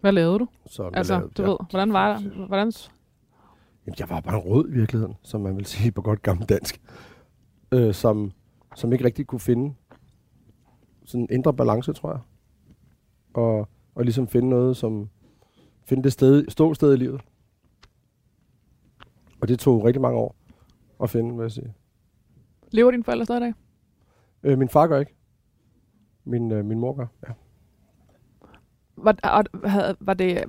Hvad lavede du? så Altså, men, du ved, hvordan var det? Hvordan, Jamen, jeg var bare rød i virkeligheden, som man vil sige på godt gammelt dansk. Øh, som, som ikke rigtig kunne finde sådan en indre balance, tror jeg. Og, og ligesom finde noget, som finde det sted, ståsted i livet. Og det tog rigtig mange år at finde, vil jeg sige. lever dine forældre stadig? Øh, min far gør ikke. Min, øh, min mor gør, ja. Var, havde, var det,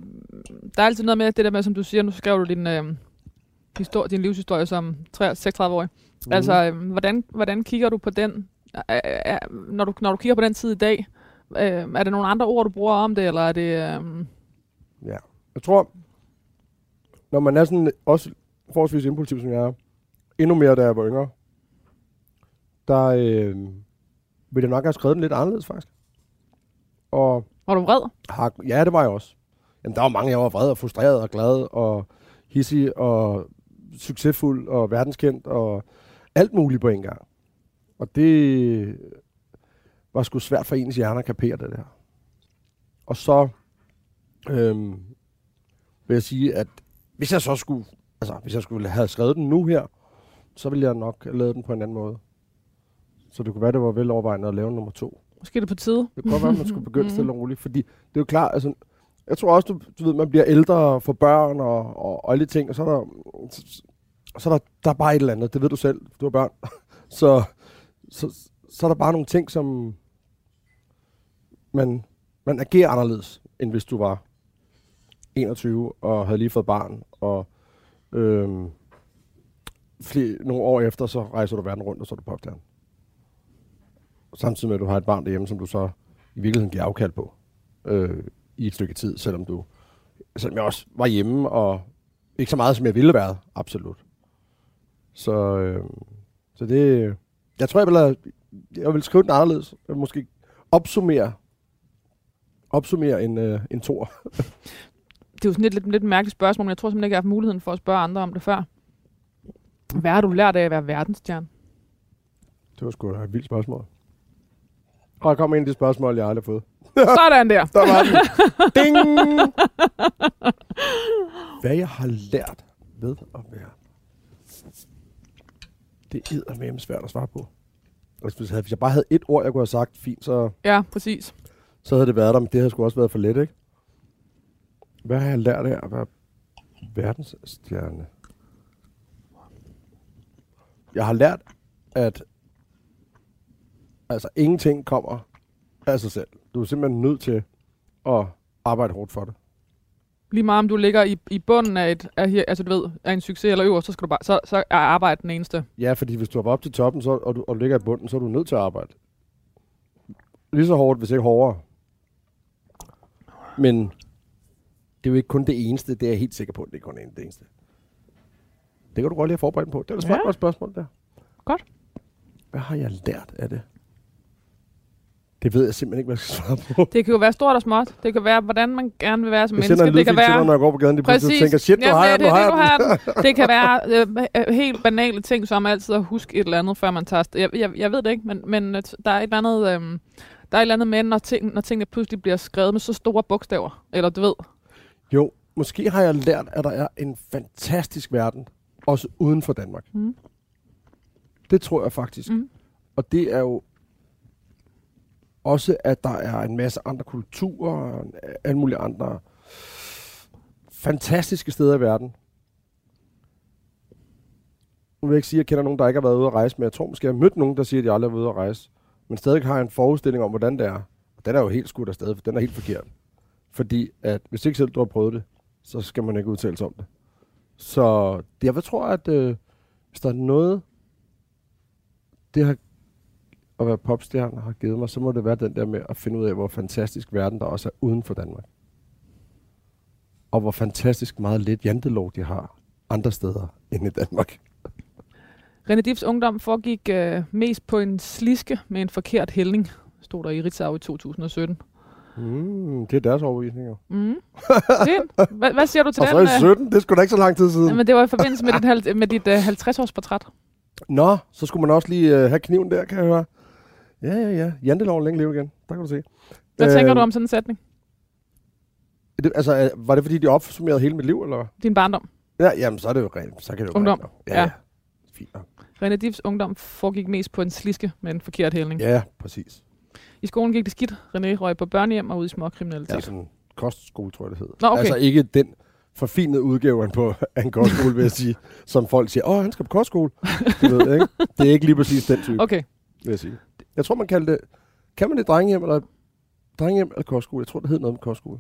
der er altid noget med det der med, som du siger, nu skrev du din, øh, historie, din livshistorie som 36-årig. Mm. Altså, øh, hvordan, hvordan kigger du på den, når, du, når du kigger på den tid i dag? Øh, er det nogle andre ord, du bruger om det, eller er det... Øh, Ja. Jeg tror, når man er sådan også forholdsvis impulsiv, som jeg er, endnu mere, da jeg var yngre, der øh, ville jeg nok have skrevet den lidt anderledes, faktisk. og Var du vred? har, ja, det var jeg også. Jamen, der var mange, jeg var vred og frustreret og glad og hissig og succesfuld og verdenskendt og alt muligt på en gang. Og det var sgu svært for ens hjerne at kapere det der. Og så øhm, vil jeg sige, at hvis jeg så skulle, altså hvis jeg skulle have skrevet den nu her, så ville jeg nok have lavet den på en anden måde. Så det kunne være, det var velovervejende at lave nummer to. Måske er det på tide. Det kunne godt være, at man skulle begynde stille og roligt, fordi det er jo klart, altså, jeg tror også, du, du ved, man bliver ældre og får børn og, og, og alle de ting, og så er der, så, så er der, der er bare et eller andet, det ved du selv, du har børn. så, så, så er der bare nogle ting, som man, man agerer anderledes, end hvis du var 21 og havde lige fået barn, og øhm, flere, nogle år efter, så rejser du verden rundt, og så er du popstjerne. Samtidig med, at du har et barn derhjemme, som du så i virkeligheden giver afkald på øh, i et stykke tid, selvom du selvom jeg også var hjemme, og ikke så meget, som jeg ville være, absolut. Så, øh, så det, jeg tror, jeg vil, have, jeg vil skrive den anderledes. Jeg vil måske opsummere, opsummere en, øh, en tor. Det er jo sådan et lidt, lidt mærkeligt spørgsmål, men jeg tror simpelthen ikke, jeg har haft muligheden for at spørge andre om det før. Hvad har du lært af at være verdensstjerne? Det var sgu da et vildt spørgsmål. Og der kom en af de spørgsmål, jeg aldrig har fået. Sådan der. Der var den. Ding! Hvad jeg har lært ved at være. Det er med svært at svare på. Altså, hvis, jeg, hvis jeg bare havde et ord, jeg kunne have sagt fint, så, Ja, præcis. så havde det været der, men det havde sgu også været for let, ikke? Hvad har jeg lært af at være verdensstjerne? Jeg har lært, at altså, ingenting kommer af sig selv. Du er simpelthen nødt til at arbejde hårdt for det. Lige meget om du ligger i, i bunden af, et, af, her- altså, du ved, af en succes eller øverst, så, skal du bare, så, så er arbejde den eneste. Ja, fordi hvis du er op til toppen, så, og, du, og du ligger i bunden, så er du nødt til at arbejde. Lige så hårdt, hvis ikke hårdere. Men det er jo ikke kun det eneste, det er jeg helt sikker på, at det er kun det eneste. Det kan du godt lige have forberedt på. Det er et ja. godt spørgsmål der. Godt. Hvad har jeg lært af det? Det ved jeg simpelthen ikke, hvad jeg skal svare på. Det kan jo være stort og småt. Det kan være, hvordan man gerne vil være som Jeg sender menneske. en Det kan lydfil til dig, være... når jeg går på gaden, de pludselig tænker, shit, nu Jamen, har jeg det, nu har det, jeg den. kan være øh, øh, helt banale ting, som altid at huske et eller andet, før man tager jeg, jeg, jeg ved det ikke, men, men øh, der er et eller andet... Øh, der er et eller andet med, når, ting, når tingene pludselig bliver skrevet med så store bogstaver. Eller du ved. Jo, måske har jeg lært, at der er en fantastisk verden, også uden for Danmark. Mm. Det tror jeg faktisk. Mm. Og det er jo også, at der er en masse andre kulturer, og alle mulige andre fantastiske steder i verden. Nu vil jeg ikke sige, at jeg kender nogen, der ikke har været ude at rejse, men jeg tror måske, jeg har mødt nogen, der siger, at de aldrig har været ude at rejse. Men stadig har jeg en forestilling om, hvordan det er. Og den er jo helt skudt afsted, for den er helt forkert. Fordi at hvis ikke selv du har prøvet det, så skal man ikke udtale sig om det. Så jeg tror, at øh, hvis der er noget, det har at være popstjerne har givet mig, så må det være den der med at finde ud af, hvor fantastisk verden der også er uden for Danmark. Og hvor fantastisk meget lidt jantelov de har andre steder end i Danmark. René Diffs ungdom foregik øh, mest på en sliske med en forkert hældning, stod der i Ritzau i 2017. Mm, det er deres overbevisning jo. Mm. Fint. Hvad, hvad siger du til Og så den? i øh? 17, det er sgu da ikke så lang tid siden. Jamen, det var i forbindelse med dit, med dit øh, 50-års portræt. Nå, så skulle man også lige øh, have kniven der, kan jeg høre. Ja, ja, ja. Janteloven længe leve igen. Der kan du se. Hvad tænker Øhm, du om sådan en sætning? Det, altså, øh, var det fordi, de opsummerede hele mit liv, eller? Din barndom. Ja, jamen, så er det jo rent. Så kan det jo Ungdom. rent. Ja, Ja. ja. Fint nok. René Diffs ungdom foregik mest på en sliske med en forkert hældning. Ja, præcis. I skolen gik det skidt. René røg på børnehjem og ud i småkriminalitet. Ja, sådan kostskole, tror jeg, det hed. Nå, okay. Altså ikke den forfinede udgave på af en kostskole, vil jeg sige. Som folk siger, åh, han skal på kostskole. Du ved, ikke? Det er ikke lige præcis den type, Okay. vil jeg sige. Jeg tror, man kalder det, kan man det drengehjem eller drengehjem eller kostskole? Jeg tror, det hed noget med kostskole.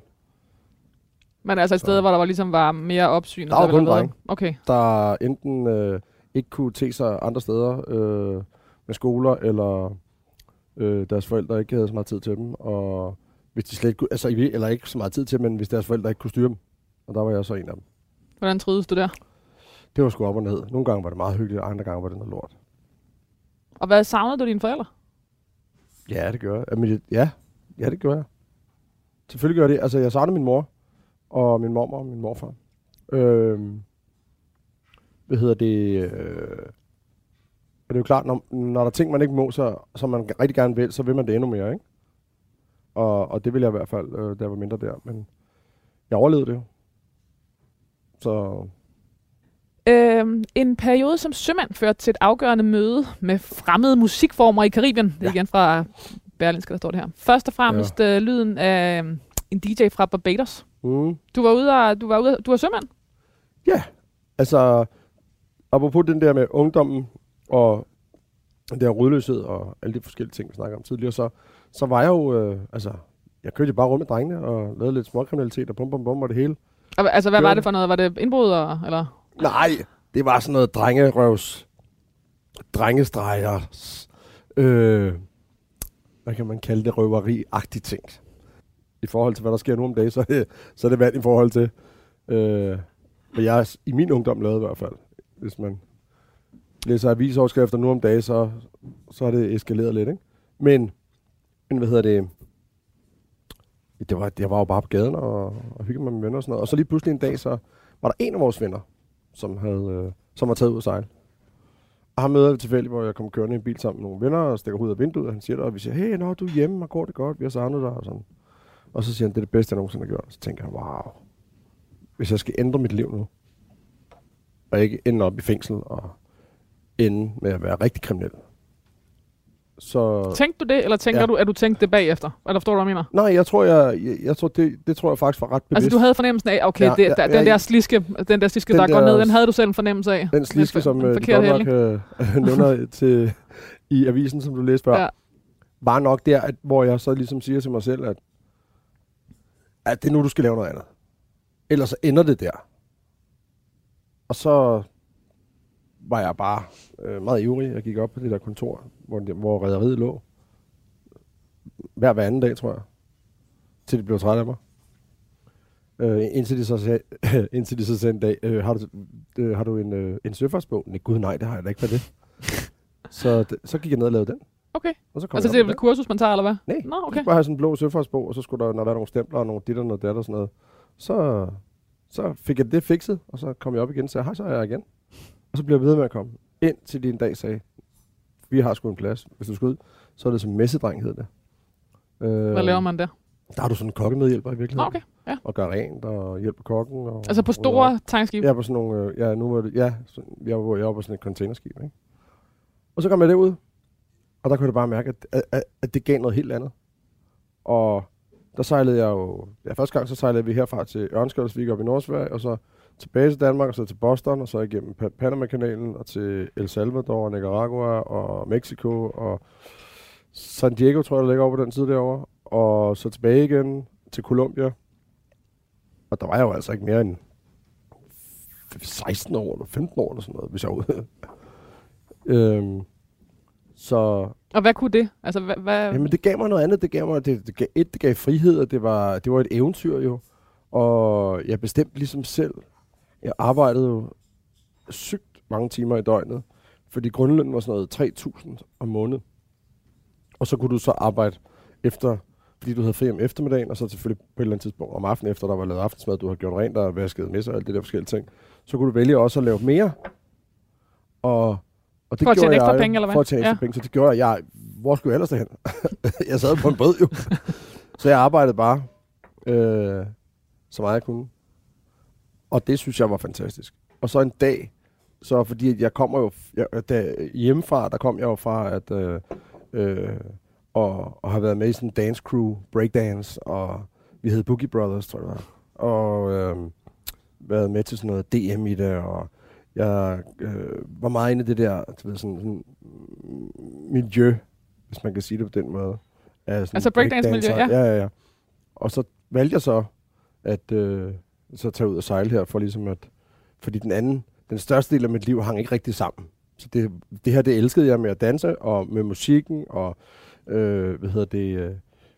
Men altså et sted, Så- hvor der var ligesom var mere opsyn. Der var kun drenge. Okay. Der enten øh, ikke kunne te sig andre steder øh, med skoler, eller øh, deres forældre ikke havde så meget tid til dem, og hvis de slet ikke kunne, altså, eller ikke så meget tid til, men hvis deres forældre ikke kunne styre dem. Og der var jeg så en af dem. Hvordan trides du der? Det var sgu op og ned. Nogle gange var det meget hyggeligt, og andre gange var det noget lort. Og hvad savnede du dine forældre? Ja, det gør jeg. Jamen, ja, ja, det gør jeg. Selvfølgelig gør det. Altså, jeg savner min mor, og min mormor og min morfar. Øh, hvad hedder det? Øh, og det er jo klart, når, når der er ting, man ikke må, så, så man rigtig gerne vil, så vil man det endnu mere, ikke? Og, og det vil jeg i hvert fald, øh, da jeg var mindre der. Men jeg overlevede det jo. Så Øhm, en periode som sømand førte til et afgørende møde med fremmede musikformer i Karibien. Det er Ja. igen fra Berlinske, der står det her. Først og fremmest ja. øh, lyden af øh, en DJ fra Barbados. mm, Du var ude og, du var ude, du var sømand? altså, apropos den der med ungdommen og den der rødløshed og alle de forskellige ting, vi snakker om tidligere, så, så var jeg jo, øh, altså, jeg kørte jo bare rundt med drengene og lavede lidt småkriminalitet og bum bum bum og det hele. Og, altså, hvad Det var det. det for noget? Var det indbrud? Og, eller? Nej, det var sådan noget drengerøvs, drengestreger, øh, hvad kan man kalde det, røveri-agtige ting. I forhold til, hvad der sker nu om dagen, så så er det vand i forhold til, øh, hvad jeg i min ungdom lavede i hvert fald. Hvis man læser avisoverskrifter nu om dagen, så, så er det eskaleret lidt, ikke? Men, men hvad hedder det, det var, jeg var jo bare på gaden og, og hyggede mig med venner og sådan noget. Og så lige pludselig en dag, så var der en af vores venner, som, havde, øh, som var taget ud at sejle. Og han møder vi tilfældigt, hvor jeg kom kørende i en bil sammen med nogle venner, og stikker ud af vinduet, og han siger der, og vi siger, hey, nå, du er hjemme, og går det godt, vi har savnet dig, og sådan. Og så siger han, det er det bedste, jeg nogensinde har gjort. Så tænker jeg, wow, hvis jeg skal ændre mit liv nu, og ikke ende op i fængsel, og ende med at være rigtig kriminel, så... Tænkte du det, eller tænker Ja. du, at du tænkte det bagefter? Eller forstår du, hvad jeg mener? Nej, jeg tror, jeg, jeg, jeg tror det, det tror jeg faktisk var ret bevidst. Altså, du havde fornemmelsen af, okay, Ja, det, ja, der, ja, den der sliske, den der sliske Den der, går der- ned, den havde du selv en fornemmelse af. Den sliske, som en øh, de forkert godt handling. nok øh, nævner til, i avisen, som du læste før, ja. var nok der, at, hvor jeg så ligesom siger til mig selv, at, at det er nu, du skal lave noget andet. Ellers så ender det der. Og så var jeg bare øh, meget ivrig. Jeg gik op på det der kontor, hvor, det, hvor rædderiet lå. Hver hver anden dag, tror jeg. Til de blev trætte af mig. Øh, indtil, de så sag, indtil de så sagde en dag, øh, har, du, øh, har du en, øh, en søfartsbog? Nej, gud nej, det har jeg da ikke. Er det? så, d- så gik jeg ned og lavede den. Okay. Og så kom Altså, jeg det er vel et kursus, man tager, eller hvad? Nej, Nå, okay. Så bare have sådan en blå søfartsbog, og så skulle der, når der er nogle stempler og nogle dit og noget dat og sådan noget, så, så fik jeg det fikset, og så kom jeg op igen og sagde, hej, så er jeg igen. Og så blev jeg ved med at komme ind til de en dag sagde, vi har sgu en plads, hvis du skal ud. Så er det som messedreng, hed det. Øh, Hvad laver man der? Der har du sådan en kokkemedhjælper i virkeligheden. okay. Ja. Og gør rent og hjælper kokken. Og, Altså på store tankskib? Ja, på sådan nogle, øh, ja, nu var det, ja, så, jeg, var, jeg var på sådan et containerskib, ikke? Og så kom jeg derud, og der kunne jeg bare mærke, at, at, at, det gav noget helt andet. Og der sejlede jeg jo, ja, første gang så sejlede vi herfra til Ørnskjoldsvik op i Nordsverige, og så tilbage til Danmark, og så til Boston, og så igennem Pa- Panama-kanalen, og til El Salvador, Nicaragua og Mexico, og San Diego, tror jeg, der ligger over på den side derovre, og så tilbage igen til Colombia. Og der var jeg jo altså ikke mere end 16 år eller 15 år eller sådan noget, hvis jeg var ude. øhm, så Og hvad kunne det? Altså, hvad, hvad, jamen, det gav mig noget andet. Det gav mig, det, det gav, et, det gav frihed, og det var, det var et eventyr jo. Og jeg bestemte ligesom selv. Jeg arbejdede jo sygt mange timer i døgnet, fordi grundlønnen var sådan noget 3.000 om måneden. Og så kunne du så arbejde efter, fordi du havde fri om eftermiddagen, og så selvfølgelig på et eller andet tidspunkt om aftenen, efter der var lavet aftensmad, du har gjort rent og vasket med og alt det der forskellige ting, så kunne du vælge også at lave mere. Og, og det For at tjene ekstra jeg penge, eller hvad? For at tjene ekstra Ja. penge, så det gjorde jeg. jeg hvor skulle jeg ellers derhen? jeg sad på en båd jo. så jeg arbejdede bare øh, så meget jeg kunne. Og det synes jeg var fantastisk. Og så en dag, så fordi at jeg kommer jo, jeg, da, hjemmefra, der kom jeg jo fra at, øh, øh, og, og har været med i sådan en dance crew, breakdance, og vi hed Boogie Brothers, tror jeg var. Og øh, været med til sådan noget DM i det, og jeg øh, var meget inde i det der, du ved, sådan, sådan mm, miljø, hvis man kan sige det på den måde. Af sådan Altså breakdance-miljø, breakdancer. Ja, ja, ja. Og så valgte jeg så at øh, så tage ud og sejle her, for ligesom at, fordi den anden, den største del af mit liv hang ikke rigtig sammen. Så det, det her, det elskede jeg med at danse, og med musikken, og øh, hvad hedder det, øh,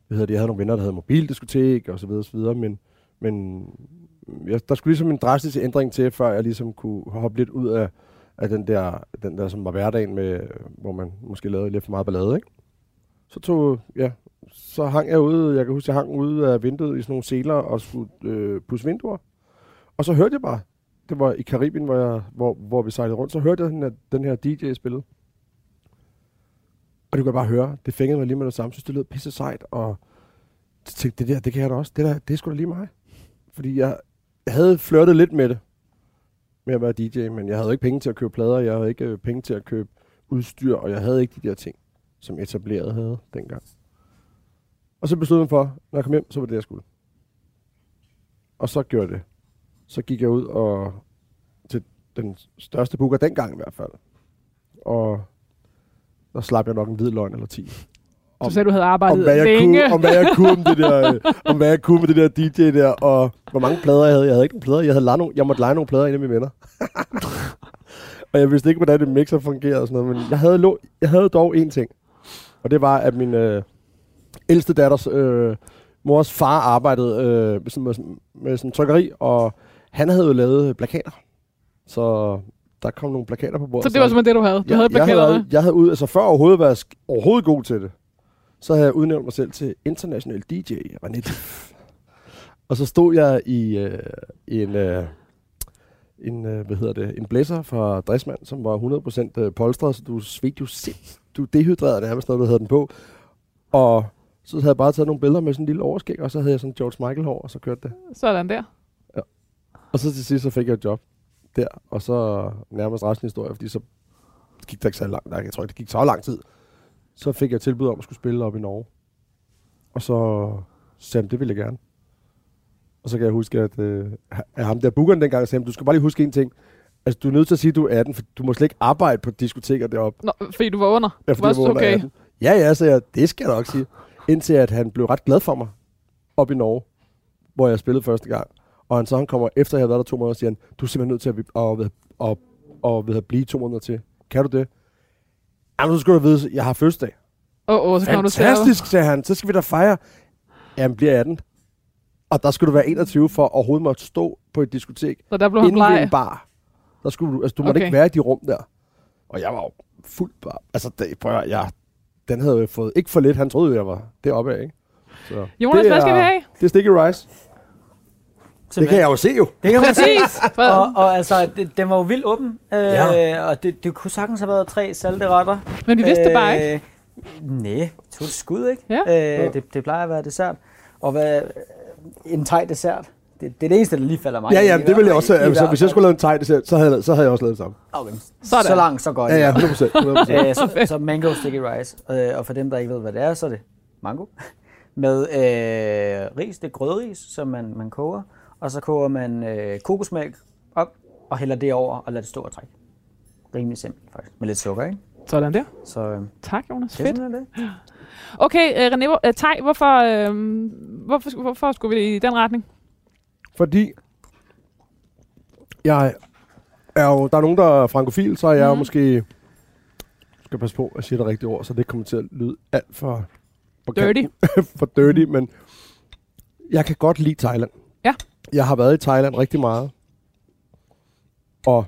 hvad hedder det, jeg havde nogle venner, der havde mobildiskotek, og så videre, og så videre, men, men jeg, der skulle ligesom en drastisk ændring til, før jeg ligesom kunne hoppe lidt ud af, af den der, den der, som var hverdagen med, hvor man måske lavede lidt for meget ballade, ikke? Så tog, ja, så hang jeg ude, jeg kan huske, jeg hang ude af vinduet i sådan nogle seler og skulle øh, pusse vinduer. Og så hørte jeg bare, det var i Karibien, hvor, jeg, hvor, hvor vi sejlede rundt, så hørte jeg den her, den her DJ spille. Og det kunne jeg bare høre, det fængede mig lige med det samme, synes det lød pisse sejt, og så tænkte, det der, det kan jeg da også, det der, det er sgu da lige mig. Fordi jeg, jeg havde flirtet lidt med det, med at være DJ, men jeg havde ikke penge til at købe plader, jeg havde ikke øh, penge til at købe udstyr, og jeg havde ikke de der ting, som etableret havde dengang. Og så besluttede jeg for, når jeg kom hjem, så var det, jeg skulle. Og så gjorde jeg det. Så gik jeg ud og til den største booker dengang i hvert fald. Og der slap jeg nok en hvid løgn eller 10. Du sagde, du havde arbejdet om hvad jeg længe. Kunne, om hvad jeg kunne om det der, øh, om hvad jeg kunne med det der DJ der, og hvor mange plader jeg havde. Jeg havde ikke nogen plader. Jeg, havde nogle, jeg måtte lege nogle plader ind af mine venner. og jeg vidste ikke, hvordan det mixer fungerede og sådan noget, men jeg havde, lo- jeg havde dog én ting. Og det var, at min øh, ældste datters øh, mors far arbejdede øh, med, sådan, med, sådan- med sådan trykkeri, og han havde jo lavet plakater. Så der kom nogle plakater på bordet. så det var simpelthen det, du havde. Du havde jeg, plakaterne. havde, jeg havde ud, altså før overhovedet været overhovedet god til det, så havde jeg udnævnt mig selv til international DJ, René. Og så stod jeg i, øh, i en, øh, en, øh, hvad hedder det, en blæser fra Dressmann, som var 100% øh, polstret, så du svedte jo sind. Du dehydrerede nærmest, når du havde den på. Og så havde jeg bare taget nogle billeder med sådan en lille overskæg, og så havde jeg sådan George Michael hår, og så kørte det. Sådan der. Og så til sidst, så fik jeg et job der, og så nærmest resten af historien, fordi så gik der ikke så lang, nej, jeg tror ikke, det gik så lang tid. Så fik jeg tilbud om at skulle spille op i Norge. Og så sagde det ville jeg gerne. Og så kan jeg huske, at, øh, at ham der bookeren dengang sagde, du skal bare lige huske en ting. Altså, du er nødt til at sige, at du er 18, for du må slet ikke arbejde på diskoteker deroppe. Nå, fordi du var under. Ja, du fordi var jeg var også under okay. 18. Ja, ja, så jeg, det skal jeg nok sige. Indtil at han blev ret glad for mig op i Norge, hvor jeg spillede første gang. Og han så han kommer, efter jeg havde været der to måneder, siger han, du er simpelthen nødt til at, at, at, at, at, at blive to måneder til. Kan du det? Jamen, så skal du vide, jeg har fødselsdag. Åh, oh, oh, så kommer du Fantastisk, sagde han. Så skal vi da fejre. Jamen, bliver jeg 18. Og der skulle du være 21 for at overhovedet måtte stå på et diskotek. Så der blev han bleg. en bar. Der skulle du, altså, du måtte Okay. ikke være i de rum der. Og jeg var jo fuld bar. Altså, det, prøv at, jeg, den havde jeg fået ikke for lidt. Han troede, jeg var deroppe af, ikke? Så, Jonas, det hvad skal vi have? Det er sticky rice. Det kan jeg jo se jo. Det kan man se. Præcis. For, Og, og altså, det, den var jo vildt åben. Øh, Ja. Og det, det kunne sagtens have været tre salte retter. men vi vidste det bare ikke. Øh, Nej, to et skud, ikke? Ja. Øh, det, det plejer at være dessert. Og hvad, en thai dessert, det, det er det eneste, der lige falder mig Ja, ind ja, det ville jeg også fald. have. I Så hvert hvis jeg skulle lave en dessert, så havde, jeg- så havde jeg også lavet det samme. Okay. Sådan. Så langt, så godt. Ja, ja, 100 procent. 100 Øh, så, så mango sticky rice. Øh, og for dem, der ikke ved, hvad det er, så er det mango. Med øh, ris, det er grødris, som man, man koger. Og så koger man øh, kokosmælk op og hælder det over og lader det stå og trække. Rimelig simpelt faktisk. Med lidt sukker, ikke? Sådan der. Så øh, Tak, Jonas. det Fedt. sådan er det. Okay, uh, René, uh, Tej, hvorfor, uh, hvorfor, hvorfor skulle vi i den retning? Fordi jeg er jo, der er nogen, der er frankofil, så er jeg jo Mhm. måske, skal passe på, at jeg siger det rigtige ord, så det kommer til at lyde alt for, for Dirty. for dirty, men jeg kan godt lide Thailand. Ja. Jeg har været i Thailand rigtig meget, og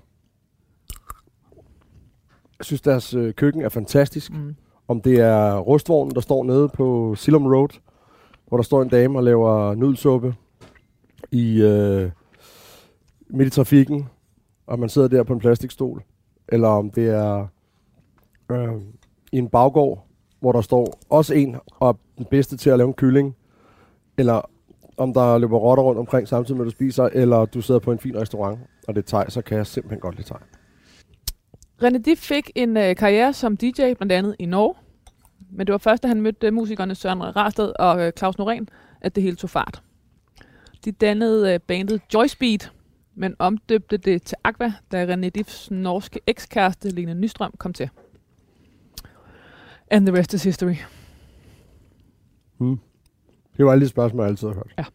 jeg synes, deres øh, køkken er fantastisk. Mm. Om det er rustvognen, der står nede på Silom Road, hvor der står en dame og laver nudelsuppe i, øh, midt i trafikken, og man sidder der på en plastikstol. Eller om det er øh, i en baggård, hvor der står også en og er den bedste til at lave en kylling. Eller om der løber rotter rundt omkring samtidig med, at du spiser, eller du sidder på en fin restaurant, og det er thai, så kan jeg simpelthen godt lide thai. René Diff fik en øh, karriere som DJ, blandt andet i Norge. Men det var først, da han mødte øh, musikerne Søren Rarsted og øh, Claus Norén, at det hele tog fart. De dannede uh, bandet Joyspeed, men omdøbte det til Aqua, da René Diffs norske ekskæreste Lene Nystrøm kom til. And the rest is history. Hmm. Det var alle de spørgsmål, jeg altid har hørt.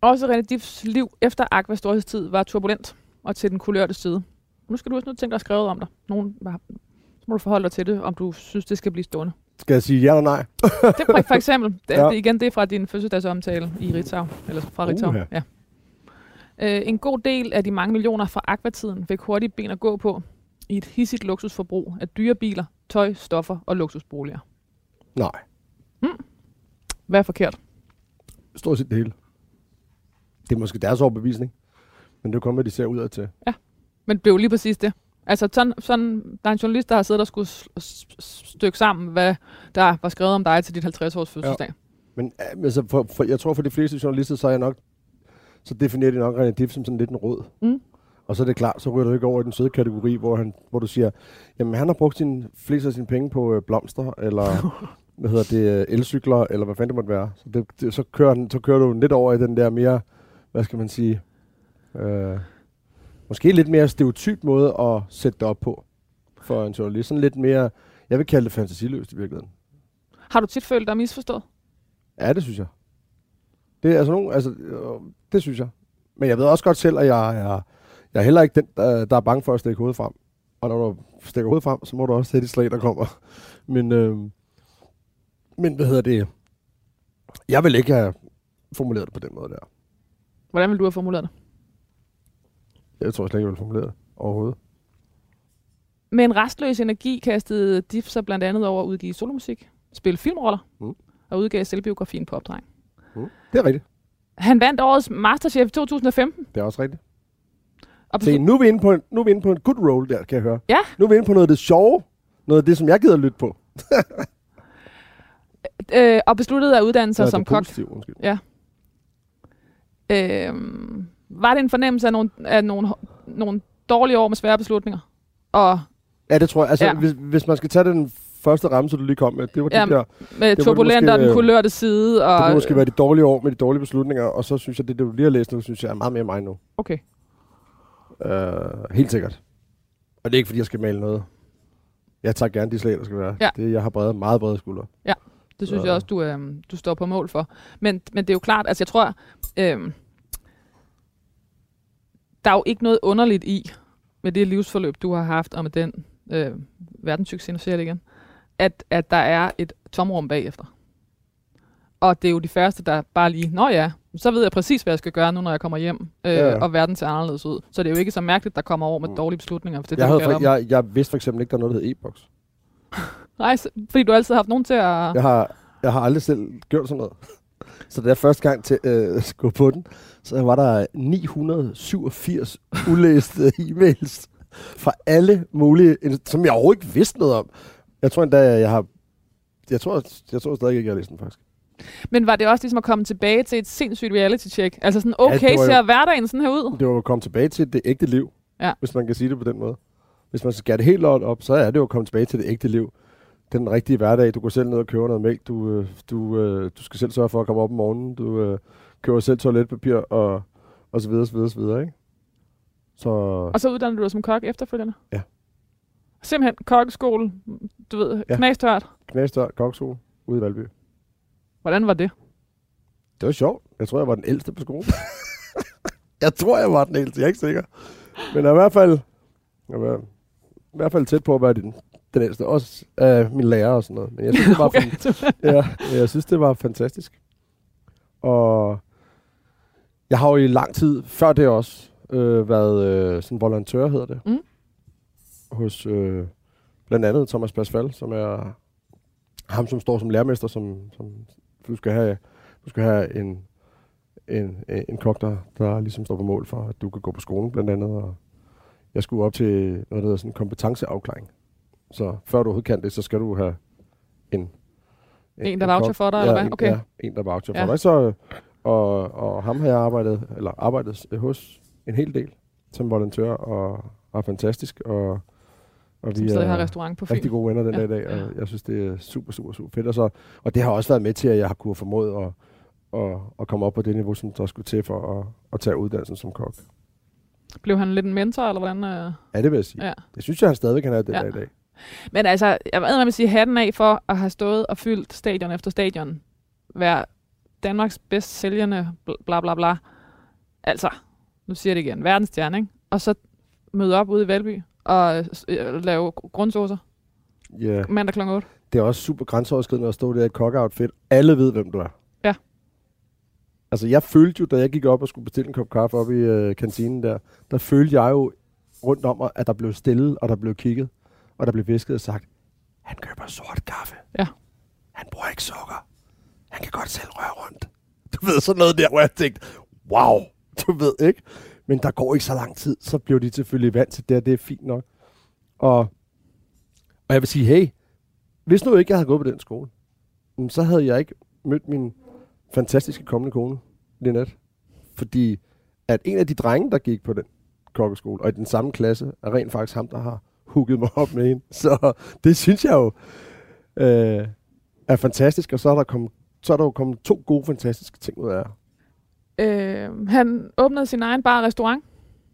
Også René Diffs liv efter Aquas storhedstid var turbulent og til den kulørte side. Nu skal du også nu tænke dig at skrive om dig. Nogen, så må du forholde dig til det, om du synes, det skal blive stående. Skal jeg sige ja eller nej? Det er for, eksempel, det, Ja. ja. det, igen, det er fra din fødselsdagsomtale i Ritzau, eller fra Ritzau. Uha. Ja. Øh, en god del af de mange millioner fra Aqua-tiden fik hurtigt ben at gå på i et hissigt luksusforbrug af dyre biler, tøj, stoffer og luksusboliger. Nej. Hvad er forkert? Stort set det hele. Det er måske deres overbevisning. Men det er hvad de ser udad til. Men det blev lige præcis det. Altså, sådan, sådan, der er en journalist, der har siddet og skulle stykke sammen, hvad der var skrevet om dig til dit 50-års fødselsdag. Ja. Men øh, altså, for, for, jeg tror, for de fleste journalister, så er jeg nok, så definerer de nok René Diff som sådan lidt en råd. Mm. Og så er det klart, så ryger du ikke over i den søde kategori, hvor, han, hvor du siger, jamen han har brugt sin, flest af sine penge på øh, blomster, eller hvad hedder det, øh, elcykler, eller hvad fanden det måtte være. Så, det, det, så, kører den, så kører du lidt over i den der mere, hvad skal man sige, øh, måske lidt mere stereotyp måde at sætte det op på for en journalist. Sådan lidt mere, jeg vil kalde det fantasiløst i virkeligheden. Har du tit følt dig misforstået? Ja, det synes jeg. Det er altså nogen, altså, øh, det synes jeg. Men jeg ved også godt selv, at jeg er, jeg er heller ikke den, der, der er bange for at stikke hovedet frem. Og når du stikker hovedet frem, så må du også sætte de slag, der kommer. Men, øh, men hvad hedder det? Jeg vil ikke have formuleret det på den måde der. Hvordan vil du have formuleret det? Jeg tror slet ikke, jeg vil formulere det overhovedet. Med en restløs energi kastede Diff sig blandt andet over at udgive solomusik, spille filmroller Mm. og udgav selvbiografien på opdrag. Mm. Det er rigtigt. Han vandt årets Masterchef i 2015. Det er også rigtigt. Og Se, nu er vi inde på en, nu er vi inde på en good roll der, kan jeg høre. Ja. Nu er vi inde på noget af det sjove. Noget af det, som jeg gider lytte på. øh, og besluttede at uddanne sig er som det kok. positivt, undskyld. Øh, var det en fornemmelse af nogle, af nogle, nogle dårlige år med svære beslutninger? Og Ja, det tror jeg. Altså, Ja. ja. hvis, hvis man skal tage den første ramse, du lige kom med, det var Ja, de der, med turbulenter den øh, kulørte side. det Og, kunne måske være de dårlige år med de dårlige beslutninger, og så synes jeg, det, det du lige har læst nu, synes jeg er meget mere mig nu. Okay. Uh, helt sikkert. Og det er ikke, fordi jeg skal male noget. Jeg tager gerne de slag, der skal være. Ja. Det, jeg har brede, meget brede skuldre. Det synes Så- jeg også, du, øh, du står på mål for. Men, men det er jo klart, altså jeg tror, øh, der er jo ikke noget underligt i, med det livsforløb, du har haft, og med den øh, verdenssucces, nu siger det igen, at, at der er et tomrum bagefter. Og det er jo de første, der bare lige, nå ja, så ved jeg præcis, hvad jeg skal gøre nu, når jeg kommer hjem, øh, Ja, ja. og verden ser anderledes ud. Så det er jo ikke så mærkeligt, der kommer over med Mm. dårlige beslutninger. Hvis det Jeg, havde, for, jeg, jeg vidste for eksempel ikke, der er noget, der hedder e-boks. Nej, fordi du altid har haft nogen til at... Jeg har, jeg har aldrig selv gjort sådan noget. Så da jeg første gang til, øh, skulle på den, så var der 987 ulæste e-mails fra alle mulige, som jeg overhovedet ikke vidste noget om. Jeg tror endda, jeg har... Jeg tror, jeg tror stadig ikke, jeg har læst den faktisk. Men var det også ligesom at komme tilbage til et sindssygt reality-check? Altså sådan, Ja, okay, det var jo- ser hverdagen sådan her ud? Det var at komme tilbage til det ægte liv, Ja. hvis man kan sige det på den måde. Hvis man skal det helt op, så er det jo at komme tilbage til det ægte liv. Den rigtige hverdag. Du går selv ned og køber noget mælk. Du, øh, du, øh, du skal selv sørge for at komme op om morgenen. Du øh, køber selv toiletpapir og, og så videre, så videre, så videre, ikke? Så Og så uddanner du dig som kok efterfølgende? Ja. Simpelthen kokkeskole, du ved, Ja. knastørt. koksol, ude i Valby. Hvordan var det? Det var sjovt. Jeg tror, jeg var den ældste på skolen. jeg tror, jeg var den ældste. Jeg er ikke sikker. Men i hvert fald, jeg var, i hvert fald tæt på at være den, den ældste. Også af min lærer og sådan noget. Men jeg synes, det var, okay. fan- ja, jeg synes, det var fantastisk. Og jeg har jo i lang tid, før det også, øh, været øh, sådan volontør, hedder det. Mm. Hos øh, blandt andet Thomas Pasfal, som er ham, som står som lærermester, som, som du skal have, du skal have en, en, en kok, der, der ligesom står på mål for, at du kan gå på skolen blandt andet. Og jeg skulle op til noget, der hedder sådan en kompetenceafklaring. Så før du overhovedet kan det, så skal du have en... En, der voucher kok. for dig, ja, eller hvad? En, Okay. Ja, en, der voucher Ja. for dig. Så, og, og ham har jeg arbejdet, eller arbejdet hos en hel del som volontør, og er fantastisk. Og, og Som stadig har restaurant på Fyn. rigtig gode venner den Ja. ja. dag i dag, og jeg synes, det er super, super, super fedt. Og, så, og det har også været med til, at jeg har kunnet formået at, at, at komme op på det niveau, som der skulle til for at, at tage uddannelsen som kok. Blev han lidt en mentor, eller hvordan? Øh? Ja, det vil jeg sige. Ja. Ja. Det synes jeg, han stadig kan have den Ja. ja. dag i dag. Men altså, jeg ved, man siger hatten af for at have stået og fyldt stadion efter stadion. Være Danmarks bedst sælgende, bl- bla bla bla. Altså, nu siger jeg det igen, verdensstjerne, ikke? Og så møde op ude i Valby og øh, lave grundsaucer Ja, mandag kl. 8. det er også super grænseoverskridende at stå der i kokkeoutfit. Alle ved, hvem du er. Ja. Altså, jeg følte jo, da jeg gik op og skulle bestille en kop kaffe op i øh, kantinen der, der følte jeg jo rundt om mig, at der blev stille, og der blev kigget, og der blev visket og sagt, han køber sort kaffe. Ja. Han bruger ikke sukker. han kan godt selv røre rundt. Du ved, sådan noget der, hvor jeg tænkte, wow, du ved ikke. Men der går ikke så lang tid, så blev de selvfølgelig vant til det, det er fint nok. Og, og jeg vil sige, hey, hvis nu ikke jeg havde gået på den skole, mm, så havde jeg ikke mødt min fantastiske kommende kone, Lynette. Fordi at en af de drenge, der gik på den kokkeskole, og i den samme klasse, er rent faktisk ham, der har hugget mig op med hende. Så det synes jeg jo øh, er fantastisk, og så er der kommet så er der jo kommet to gode, fantastiske ting ud af Øh, han åbnede sin egen bar og restaurant.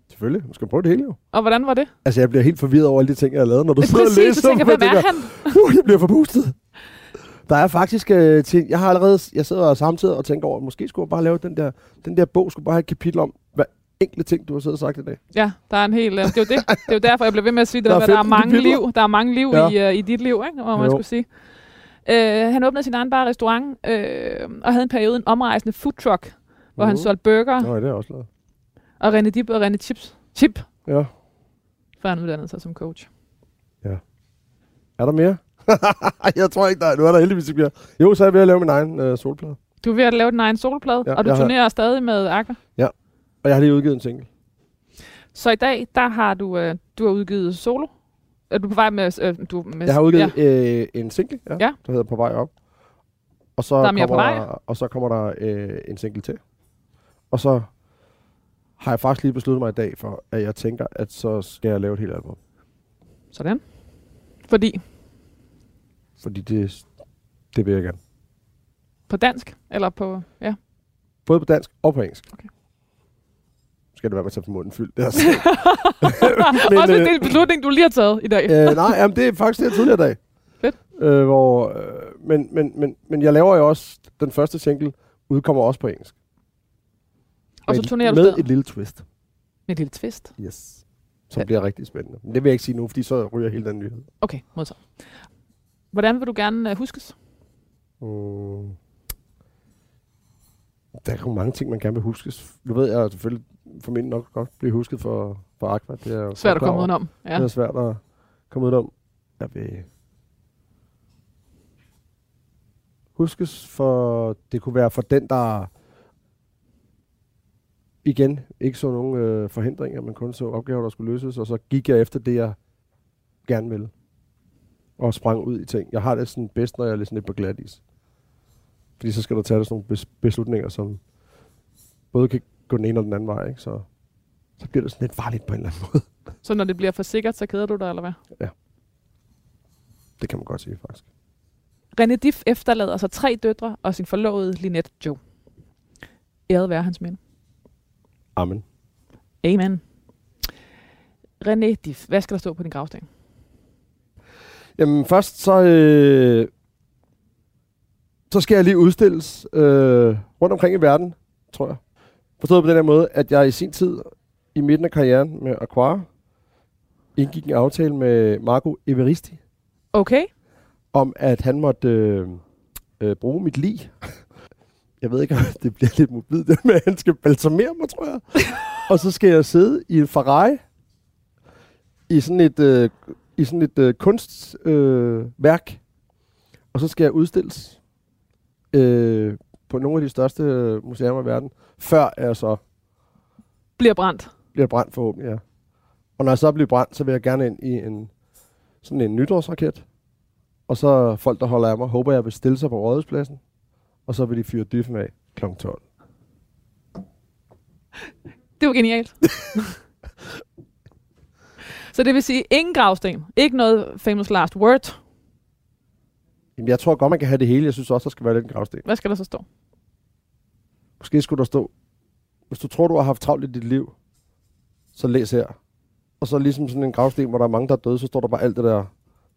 Selvfølgelig. Man skal prøve det hele jo. Og hvordan var det? Altså, jeg bliver helt forvirret over alle de ting, jeg har lavet, når du er sidder og præcis, læser. du tænker, dem, hvem og er han? Uh, jeg bliver forpustet. Der er faktisk øh, ting, jeg har allerede, jeg sidder samtidig og tænker over, måske skulle jeg bare lave den der, den der bog, skulle bare have et kapitel om, hvad enkelte ting, du har siddet og sagt i dag. Ja, der er en hel... øh, Det er jo, det. det er jo derfor, jeg blev ved med at sige det, Der der, er der, der er 15 mange liv, der er mange liv Ja. ja. i, uh, i dit liv, ikke? Hvor man Jo. skulle sige. Øh, han åbnede sin egen bar restaurant, øh, og havde en periode en omrejsende food truck, hvor han Mhm. solgte burger Nå, det er også lavet. og René Dip og René Chips. Chip, Ja. før han uddannede sig som coach. Er der mere? jeg tror ikke, der er. Nu er der heldigvis ikke mere. Jo, så er jeg ved at lave min egen øh, solplade. Du er ved at lave din egen solplade, Ja, ja, og du jeg har- turnerer stadig med Aqua. Og jeg har lige udgivet en single. Så i dag, der har du, øh, du har udgivet solo. Er du på vej med... Øh, du, med Jeg har udgivet Ja. øh, en single, ja, Ja. der hedder På vej op. Og så Der er kommer på vej. Der, og så kommer der øh, en single til. Og så har jeg faktisk lige besluttet mig i dag for, at jeg tænker, at så skal jeg lave et helt album. Sådan. Fordi Fordi det, det vil jeg gerne. på dansk, eller på... Ja. Både på dansk og på engelsk. Okay. Skal det være med at tage munden fyldt. Det er Men, Også øh, det er en beslutning, du lige har taget i dag. øh, nej, jamen, det er faktisk det, jeg tidligere i dag. Fedt. Øh, hvor, øh, men, men, men, men jeg laver jo også, den første single udkommer også på engelsk. og så Med- turnerer du Med et lille twist. Med et lille twist. Yes. Som Ja. bliver rigtig spændende. Men det vil jeg ikke sige nu, fordi så ryger hele den nyhed. Okay, modtaget. Hvordan vil du gerne uh, huskes? Mm. Der er jo mange ting, man gerne vil huskes. Nu ved jeg selvfølgelig formentlig nok godt blive husket for, for Aqua. Det er Svært at komme udenom. Ja. Det er svært at komme ud om. Jeg vil huskes for, det kunne være for den, der igen ikke så nogen øh, forhindringer, men kun så opgaver, der skulle løses, og så gik jeg efter det, jeg gerne ville. Og sprang ud i ting. Jeg har det sådan bedst, når jeg er lidt sådan lidt på glat is. Fordi så skal du tage sådan nogle bes- beslutninger, som både kan gå den ene og den anden vej, ikke? Så, så bliver det sådan lidt farligt på en eller anden måde. Så når det bliver for sikkert, så keder du dig, eller hvad? Det kan man godt sige, faktisk. René Diff efterlader sig tre døtre og sin forlovede Linette Joe. Æret være hans minde. Amen. Amen. René Diff, hvad skal der stå på din gravsten? Jamen først så, øh, så skal jeg lige udstilles øh, rundt omkring i verden, tror jeg. Forstået på den her måde, at jeg i sin tid, i midten af karrieren med Aquara, indgik en aftale med Marco Everisti, Okay. om at han måtte øh, øh, bruge mit lig. Jeg ved ikke, om det bliver lidt mobilt, det med, at han skal balsamere mig, tror jeg. og så skal jeg sidde i en Ferrari, i sådan et, øh, i sådan et øh, kunstværk, øh, værk. og så skal jeg udstilles øh, på nogle af de største museer i verden, før jeg så Bliver brændt. bliver brændt forhåbentlig, ja. Og når jeg så bliver brændt, så vil jeg gerne ind i en sådan en nytårsraket. Og så folk, der holder af mig, håber jeg vil stille sig på rådhuspladsen. Og så vil de fyre dyffen af kl. 12. Det var genialt. så det vil sige, ingen gravsten. Ikke noget famous last word. Jamen, jeg tror godt, man kan have det hele. Jeg synes også, der skal være lidt en gravsten. Hvad skal der så stå? Måske skulle der stå, hvis du tror, du har haft travlt i dit liv, så læs her. Og så ligesom sådan en gravsten, hvor der er mange, der er døde, så står der bare alt det der,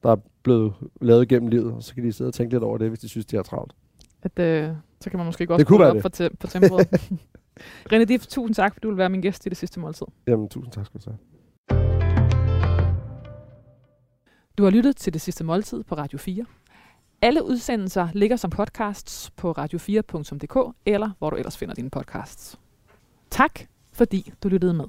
der er blevet lavet gennem livet. Og så kan de sidde og tænke lidt over det, hvis de synes, de har travlt. At, øh, så kan man måske godt skrue op det. For, te- på tempoet. René Diff, tusind tak, fordi du vil være min gæst i det sidste måltid. Jamen, tusind tak skal du have. Du har lyttet til det sidste måltid på Radio 4. Alle udsendelser ligger som podcasts på radio4.dk eller hvor du ellers finder dine podcasts. Tak, fordi du lyttede med.